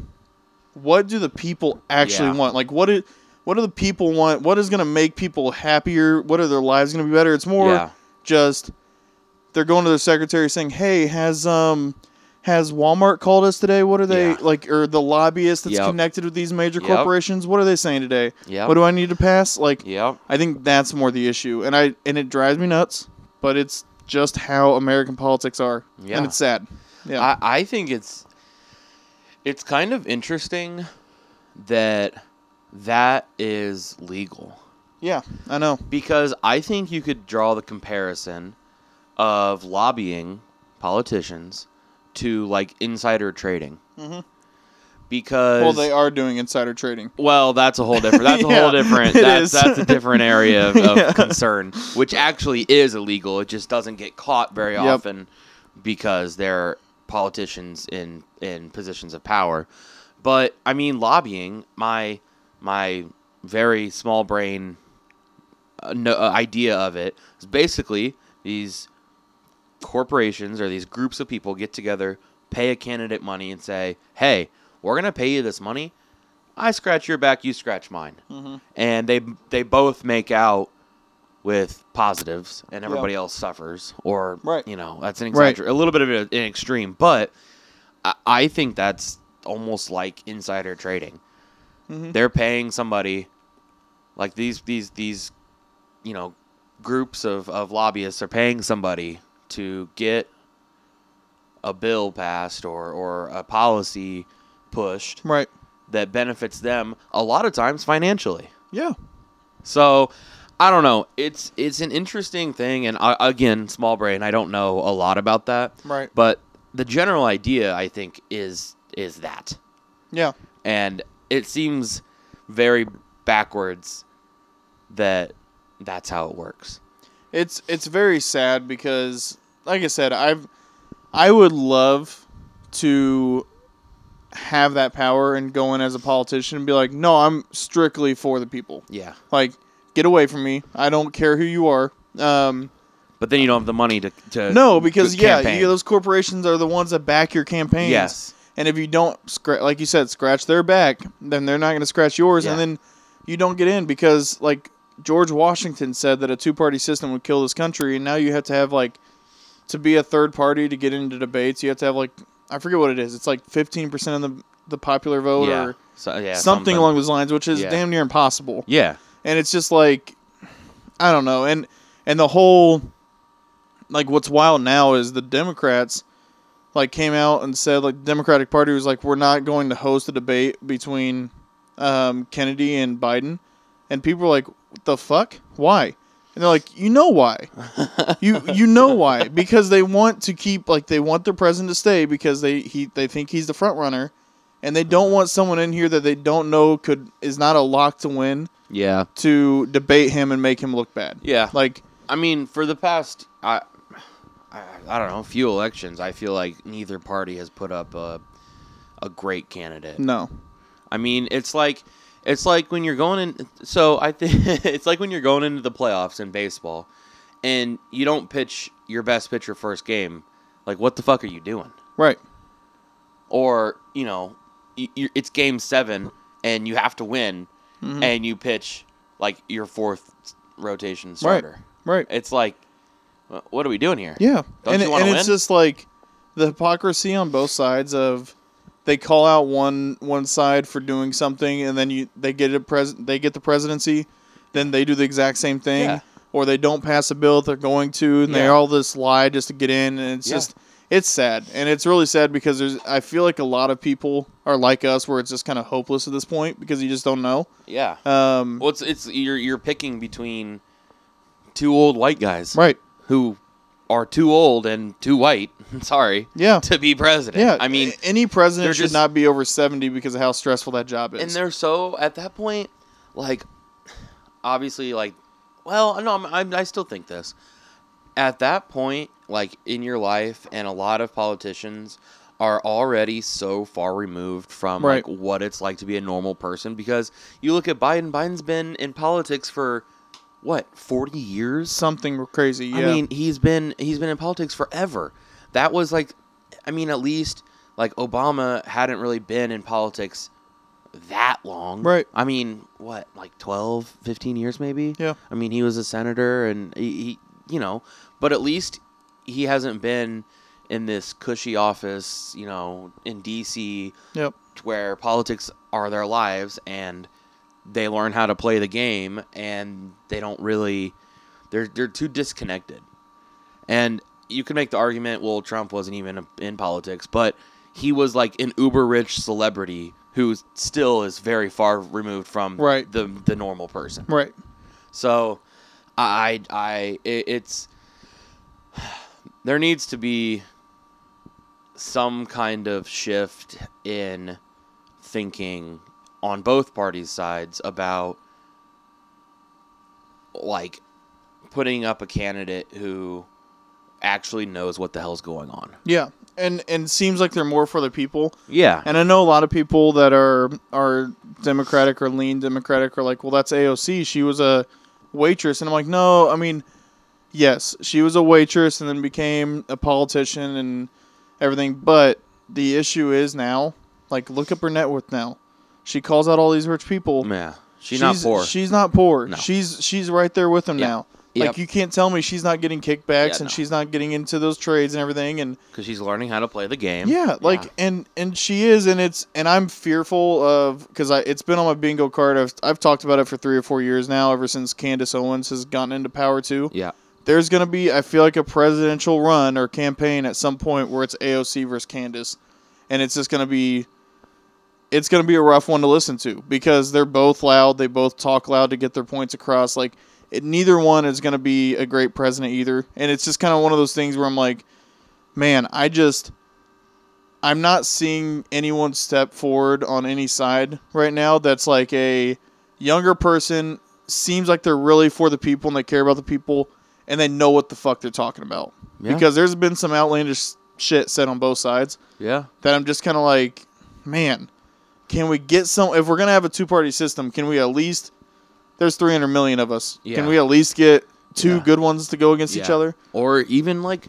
what do the people actually Yeah. want? Like what do what do the people want? What is going to make people happier? What are their lives going to be better?" It's more Yeah. just they're going to their secretary saying, "Hey, has um has Walmart called us today? What are they Yeah. like or the lobbyist that's Yep. connected with these major Yep. corporations? What are they saying today? Yep. What do I need to pass?" Like Yep. I think that's more the issue. And I and it drives me nuts, but it's just how American politics are. Yeah. And it's sad. Yeah. I, I think it's it's kind of interesting that that is legal yeah, I know. because I think you could draw the comparison of lobbying politicians to like insider trading. Mhm. Because Well, they are doing insider trading. Well, that's a whole different. That's a whole different. That's that's a different area of, of Yeah. concern, which actually is illegal. It just doesn't get caught very Yep. often because they're politicians in in positions of power. But I mean, lobbying. My my very small brain uh, no, uh, idea of it is basically these corporations or these groups of people get together, pay a candidate money, and say, "Hey, we're gonna pay you this money. I scratch your back, you scratch mine," Mhm. and they they both make out with positives, and everybody else suffers. Or Right. you know, that's an Right. a little bit of an extreme, but I, I think that's almost like insider trading. Mhm. They're paying somebody like these these these you know groups of, of lobbyists are paying somebody to get a bill passed or, or a policy pushed Right. that benefits them a lot of times financially. Yeah. So I don't know. It's it's an interesting thing, and I, again, small brain. I don't know a lot about that, Right. but the general idea I think is is that, Yeah. and it seems very backwards that that's how it works. It's it's very sad because like I said, I've I would love to have that power and go in as a politician and be like, "No, I'm strictly for the people." Yeah, Like, get away from me. I don't care who you are. Um, but then you don't have the money to to no, because yeah, you, those corporations are the ones that back your campaigns. yes, And if you don't, scra- like you said, scratch their back, then they're not going to scratch yours, Yeah. and then you don't get in because, like George Washington said, that a two-party system would kill this country, and now you have to have like to be a third party to get into debates. You have to have like I forget what it is. It's like fifteen percent of the the popular vote yeah, or so, yeah, something, along those lines, which is Yeah. damn near impossible. Yeah, And it's just like I don't know, and and the whole like what's wild now is the Democrats like came out and said like the Democratic Party was like we're not going to host a debate between um, Kennedy and Biden, and people were like, "What the fuck? Why?" And they're like, "You know why? you you know why? Because they want to keep like they want their president to stay because they he they think he's the front runner." And they don't want someone in here that they don't know could is not a lock to win yeah, to debate him and make him look bad. yeah. Like, I mean, for the past, I, I, I don't know, few elections, I feel like neither party has put up a, a great candidate. no. I mean, it's like, it's like when you're going in. So I think it's like when you're going into the playoffs in baseball, and you don't pitch your best pitcher first game. Like, what the fuck are you doing? Right. Or you know, it's game seven, and you have to win, Mhm. and you pitch like your fourth rotation starter. Right. Right. It's like, what are we doing here? Yeah. Don't and it- and it's just like the hypocrisy on both sides of they call out one one side for doing something and then you they get a pres they get the presidency, then they do the exact same thing. Yeah. Or they don't pass a bill that they're going to, and they all this lie just to get in, and it's Yeah. just it's sad, and it's really sad because there's I feel like a lot of people are like us, where it's just kind of hopeless at this point because you just don't know. Yeah. Um, Well, it's it's you're you're picking between two old white guys right. who are too old and too white. Sorry. Yeah. To be president. Yeah, I mean, any president should just- not be over seventy because of how stressful that job is. and they're so at that point, like, obviously, like, well, no, I'm, I'm, I still think this. At that point, like in your life, and a lot of politicians are already so far removed from Right. like what it's like to be a normal person because you look at Biden. Biden's been in politics for what forty years. something crazy. Yeah, I mean, he's been he's been in politics forever. That was like, I mean, at least like Obama hadn't really been in politics that long. Right. I mean, what, like 12, 15 years maybe? Yeah. I mean, he was a senator and he, he you know, but at least he hasn't been in this cushy office, you know, in DC yep. where politics are their lives and they learn how to play the game and they don't really they're they're too disconnected. And you can make the argument, well, Trump wasn't even in politics, but he was like an uber rich celebrity who still is very far removed from Right. the the normal person. Right. So, I I it, it's there needs to be some kind of shift in thinking on both parties' sides about like putting up a candidate who actually knows what the hell's going on. Yeah, and and it seems like they're more for the people. Yeah. And I know a lot of people that are are Democratic or lean Democratic are like, well, that's AOC. She was a waitress, and I'm like, no. I mean, yes, she was a waitress and then became a politician and everything. But the issue is now, like, look up her net worth now. She calls out all these rich people. yeah. She's, not poor. She's not poor. No. She's she's right there with them Yeah. now. Yep. Like you can't tell me she's not getting kickbacks Yeah, and no. she's not getting into those trades and everything and Because she's learning how to play the game. yeah, like and and she is, and it's and I'm fearful of because I it's been on my bingo card. I've I've talked about it for three or four years now, ever since Candace Owens has gotten into power too. Yeah. There's gonna be I feel like a presidential run or campaign at some point where it's AOC versus Candace, and it's just gonna be. It's gonna be a rough one to listen to because they're both loud. They both talk loud to get their points across. Like it, neither one is gonna be a great president either, and it's just kind of one of those things where I'm like, man, I just. I'm not seeing anyone step forward on any side right now that's like a younger person seems like they're really for the people and they care about the people and they know what the fuck they're talking about. Yeah. Because there's been some outlandish shit said on both sides Yeah. that I'm just kind of like, man, can we get some if we're going to have a two-party system, can we at least there's 300 million of us. Yeah. Can we at least get two Yeah. good ones to go against each other? Or even like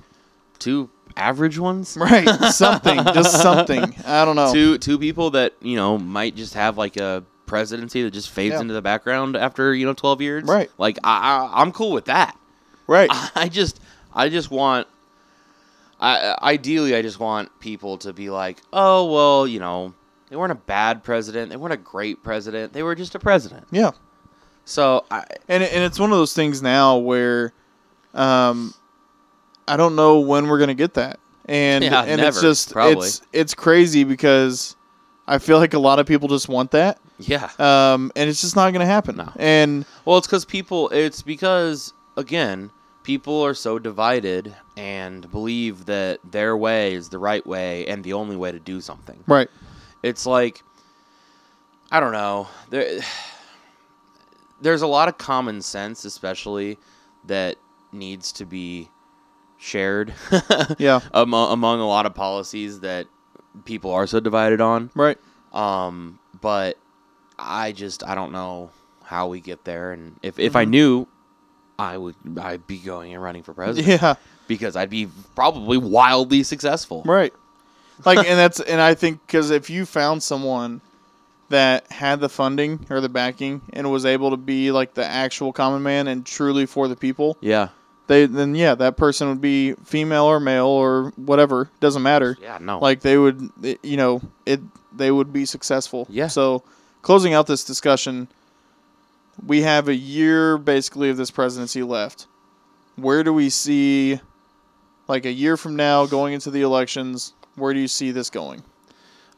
two average ones. Right, something, just something. I don't know. Two two people that you know might just have like a presidency that just fades Yeah. into the background after you know twelve years. Right. Like I, I I'm cool with that. Right. I just I just want. I ideally I just want people to be like, oh well, you know, they weren't a bad president, they weren't a great president, they were just a president. Yeah. So I And and it's one of those things now where, um, I don't know when we're gonna get that, and Yeah, and it's just probably. it's it's crazy because I feel like a lot of people just want that, yeah. um, and it's just not gonna happen. No. And Well, it's because people. It's because again, people are so divided and believe that their way is the right way and the only way to do something. right, It's like I don't know. There, there's a lot of common sense, especially that needs to be shared yeah, among, among a lot of policies that people are so divided on. right, Um, but I just I don't know how we get there, and if if I Mhm. knew, I would I'd be going and running for president yeah, because I'd be probably wildly successful. right. Like, and that's and I think because if you found someone that had the funding or the backing and was able to be like the actual common man and truly for the people, Yeah, they then yeah, that person would be female or male or whatever, doesn't matter. yeah, no, Like they would, you know, it they would be successful. Yeah. So, closing out this discussion, we have a year basically of this presidency left. Where do we see, like a year from now, going into the elections? Where do you see this going?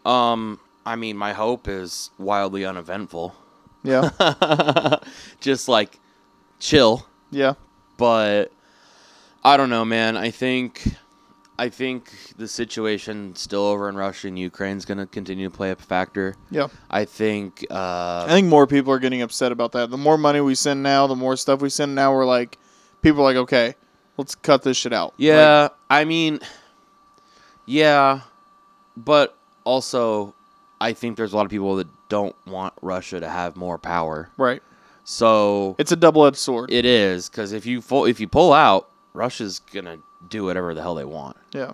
um, I mean, my hope is wildly uneventful, Yeah, just like chill, yeah, but. I, don't know, man. I think, I think the situation still over in Russia and Ukraine is going to continue to play a factor. Yeah. I think. uh, I think more people are getting upset about that. The more money we send now, the more stuff we send now, we're like, people are like, okay, let's cut this shit out. yeah, I mean, yeah, but also, I think there's a lot of people that don't want Russia to have more power. Right. So It's a double edged sword. it is because if you full, if you pull out, Russia's gonna do whatever the hell they want. yeah.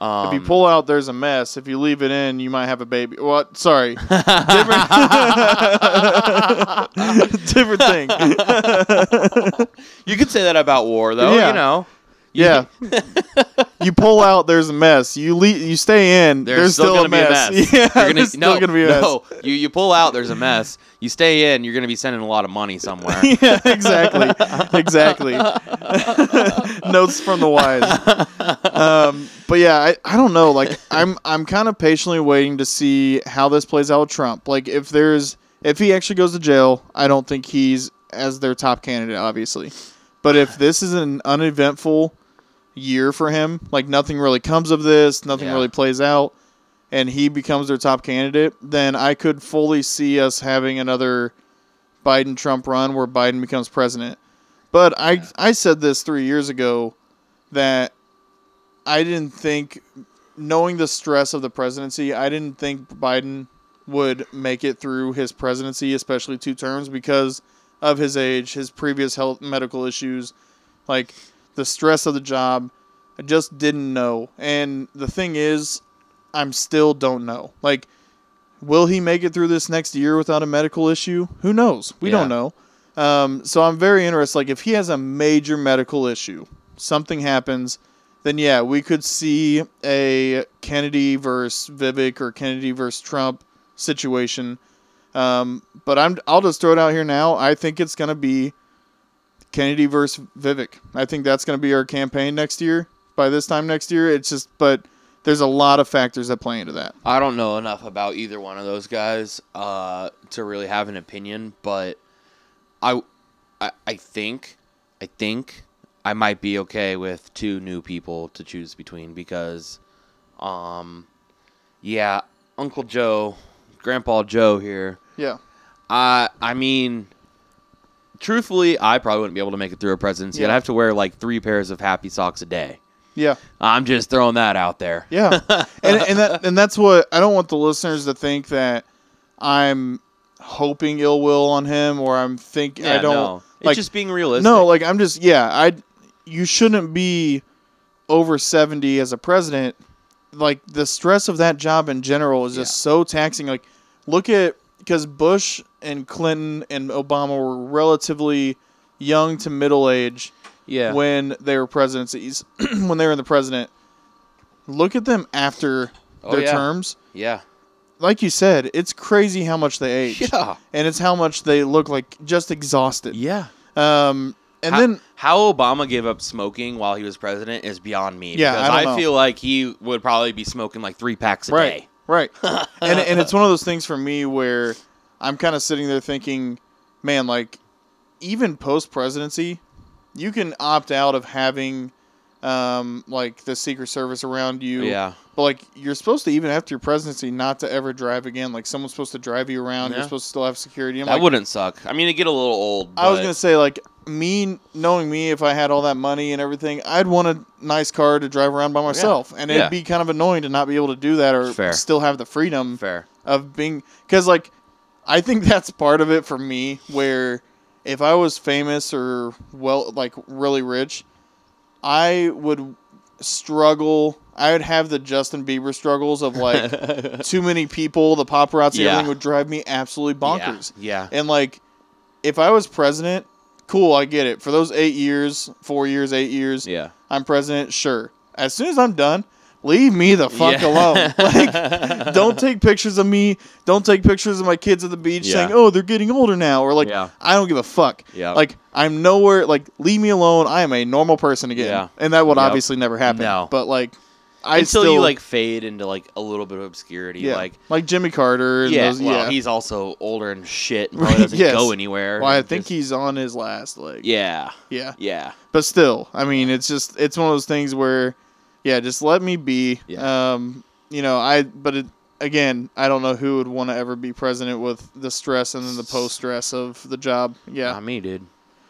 Um, if you pull out, there's a mess. If you leave it in, you might have a baby. What? Sorry. Different, different thing. you could say that about war, though. Yeah. You know. Yeah. you pull out, there's a mess. You le- you stay in, There's, there's, still, still, gonna a be a mess. mess. Yeah, gonna, there's still no, gonna be a mess. no. You you pull out, there's a mess. You stay in, you're gonna be sending a lot of money somewhere. yeah, exactly, exactly. Notes from the wise. Um, but yeah, I, I don't know. Like I'm I'm kind of patiently waiting to see how this plays out with Trump. Like if there's if he actually goes to jail, I don't think he's as their top candidate, obviously. But if this is an uneventful year for him, like nothing really comes of this, nothing Yeah. really plays out, and he becomes their top candidate, then I could fully see us having another Biden Trump run where Biden becomes president. But I I said this three years ago that I didn't think, knowing the stress of the presidency, I didn't think Biden would make it through his presidency, especially two terms, because of his age, his previous health medical issues, like the stress of the job. I just didn't know. And the thing is, I'm still don't know. Like, will he make it through this next year without a medical issue? Who knows? We don't know. Um, so I'm very interested. Like, if he has a major medical issue, something happens, then yeah, we could see a Kennedy versus Vivek or Kennedy versus Trump situation. Um, but I'm I'll just throw it out here now. I think it's gonna be Kennedy versus Vivek. I think that's gonna be our campaign next year. By this time next year, it's just but there's a lot of factors that play into that. I don't know enough about either one of those guys uh, to really have an opinion, but I, I, I think, I think I might be okay with two new people to choose between because, um, yeah, Uncle Joe, Grandpa Joe here. Yeah. I, I mean, truthfully, I probably wouldn't be able to make it through a presidency. I'd have to wear like three pairs of happy socks a day. Yeah. I'm just throwing that out there. Yeah, and and that and that's what I don't want the listeners to think that I'm hoping ill will on him or I'm thinking Yeah, I don't no. It's like just being realistic. no like I'm just yeah I you shouldn't be over seventy as a president. Like the stress of that job in general is just so taxing. Like look at because Bush and Clinton and Obama were relatively young to middle age yeah. when they were presidencies, when they were in the president. Look at them after Oh, their yeah. terms. Yeah. Like you said, it's crazy how much they age. Yeah. And it's how much they look like just exhausted. Yeah. Um, and how, then, how Obama gave up smoking while he was president is beyond me. Yeah, because I I, feel like he would probably be smoking like three packs a right, day. Right. and, and it's one of those things for me where I'm kind of sitting there thinking, man, like, even post presidency, you can opt out of having, um, like, the Secret Service around you. Yeah. But like you're supposed to even after your presidency not to ever drive again. Like someone's supposed to drive you around. You're supposed to still have security. I'm that like, wouldn't suck. I mean, it'd get a little old. I was gonna say like me knowing me, if I had all that money and everything, I'd want a nice car to drive around by myself, and it'd be kind of annoying to not be able to do that or Fair. still have the freedom Fair. of being because like I think that's part of it for me where if I was famous or well like really rich, I would struggle. I would have the Justin Bieber struggles of like too many people, the paparazzi, Yeah. everything would drive me absolutely bonkers. Yeah. And like, if I was president, cool, I get it. For those eight years, four years, eight years, Yeah. I'm president, sure. As soon as I'm done, leave me the fuck Yeah. alone. Like, don't take pictures of me. Don't take pictures of my kids at the beach Yeah. saying, "Oh, they're getting older now," or like, Yeah. I don't give a fuck. Yeah. Like, I'm nowhere. Like, leave me alone. I am a normal person again. Yeah. And that would Yep. obviously never happen. No. But like, I until still you like fade into like a little bit of obscurity. yeah, Like like Jimmy Carter. And yeah, those, well, yeah. he's also older and shit. And probably doesn't Yes. go anywhere. Well, I think just- he's on his last leg. Yeah, yeah. yeah. But still, I mean, it's just it's one of those things where, yeah, just let me be. Yeah. Um, you know, I but it, again, I don't know who would want to ever be president with the stress and then the post stress of the job. Yeah, Not me, dude.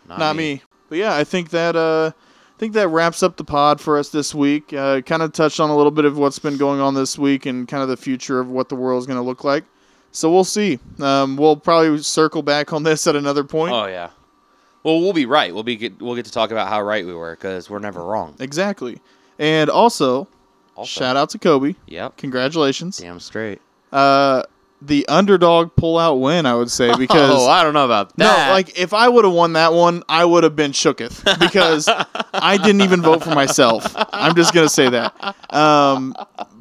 Not, not me. But yeah, I think that uh, think that wraps up the pod for us this week. Uh, kind of touched on a little bit of what's been going on this week and kind of the future of what the world is going to look like. So we'll see. Um, we'll probably circle back on this at another point. Oh yeah. Well, we'll be right. We'll be get, we'll get to talk about how right we were because we're never wrong. Exactly. And also, Also, shout out to Coby. Yep. Congratulations. Damn straight. Uh, the underdog pull-out win, I would say, because oh, I don't know about that. no, like if I would have won that one, I would have been shooketh because I didn't even vote for myself. I'm just gonna say that. Um,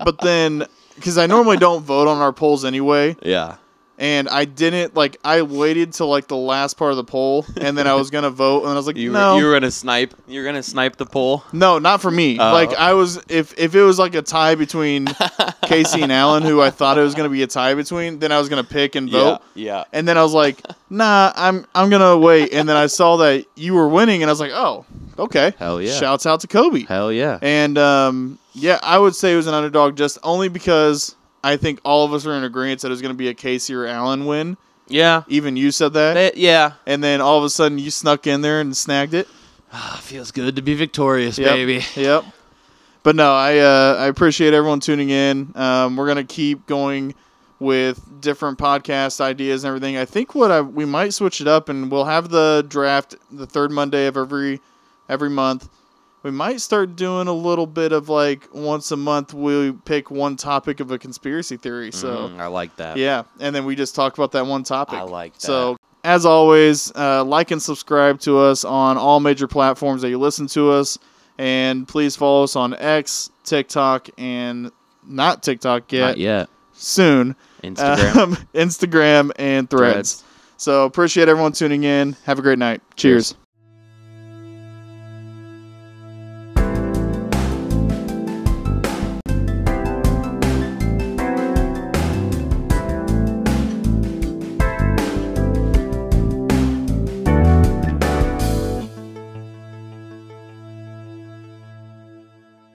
but then, because I normally don't vote on our polls anyway, yeah. And I didn't like I waited till like the last part of the poll, and then I was gonna vote, and I was like, You no, were, you were gonna snipe. You're gonna snipe the poll. no, not for me. Oh. Like I was, if if it was like a tie between Casey and Allen, who I thought it was gonna be a tie between, then I was gonna pick and vote. Yeah. And then I was like, nah, I'm I'm gonna wait. And then I saw that you were winning, and I was like, oh, okay. Hell yeah. Shouts out to Coby. Hell yeah. And um, yeah, I would say it was an underdog just only because I think all of us are in agreement that it was gonna be a Casey or Allen win. Yeah. Even you said that. That- yeah. and then all of a sudden you snuck in there and snagged it. Ah, feels good to be victorious, Yep. baby. Yep. But no, I uh, I appreciate everyone tuning in. Um, we're gonna keep going with different podcast ideas and everything. I think what I we might switch it up and we'll have the draft the third Monday of every every month. We might start doing a little bit of like once a month we pick one topic of a conspiracy theory. So Mm, I like that. yeah, and then we just talk about that one topic. I like that. So, as always, uh, like and subscribe to us on all major platforms that you listen to us. And please follow us on X, TikTok, and not TikTok yet, Not yet. soon. Instagram. Um, Instagram and threads. Threads. So, appreciate everyone tuning in. Have a great night. Cheers. Cheers.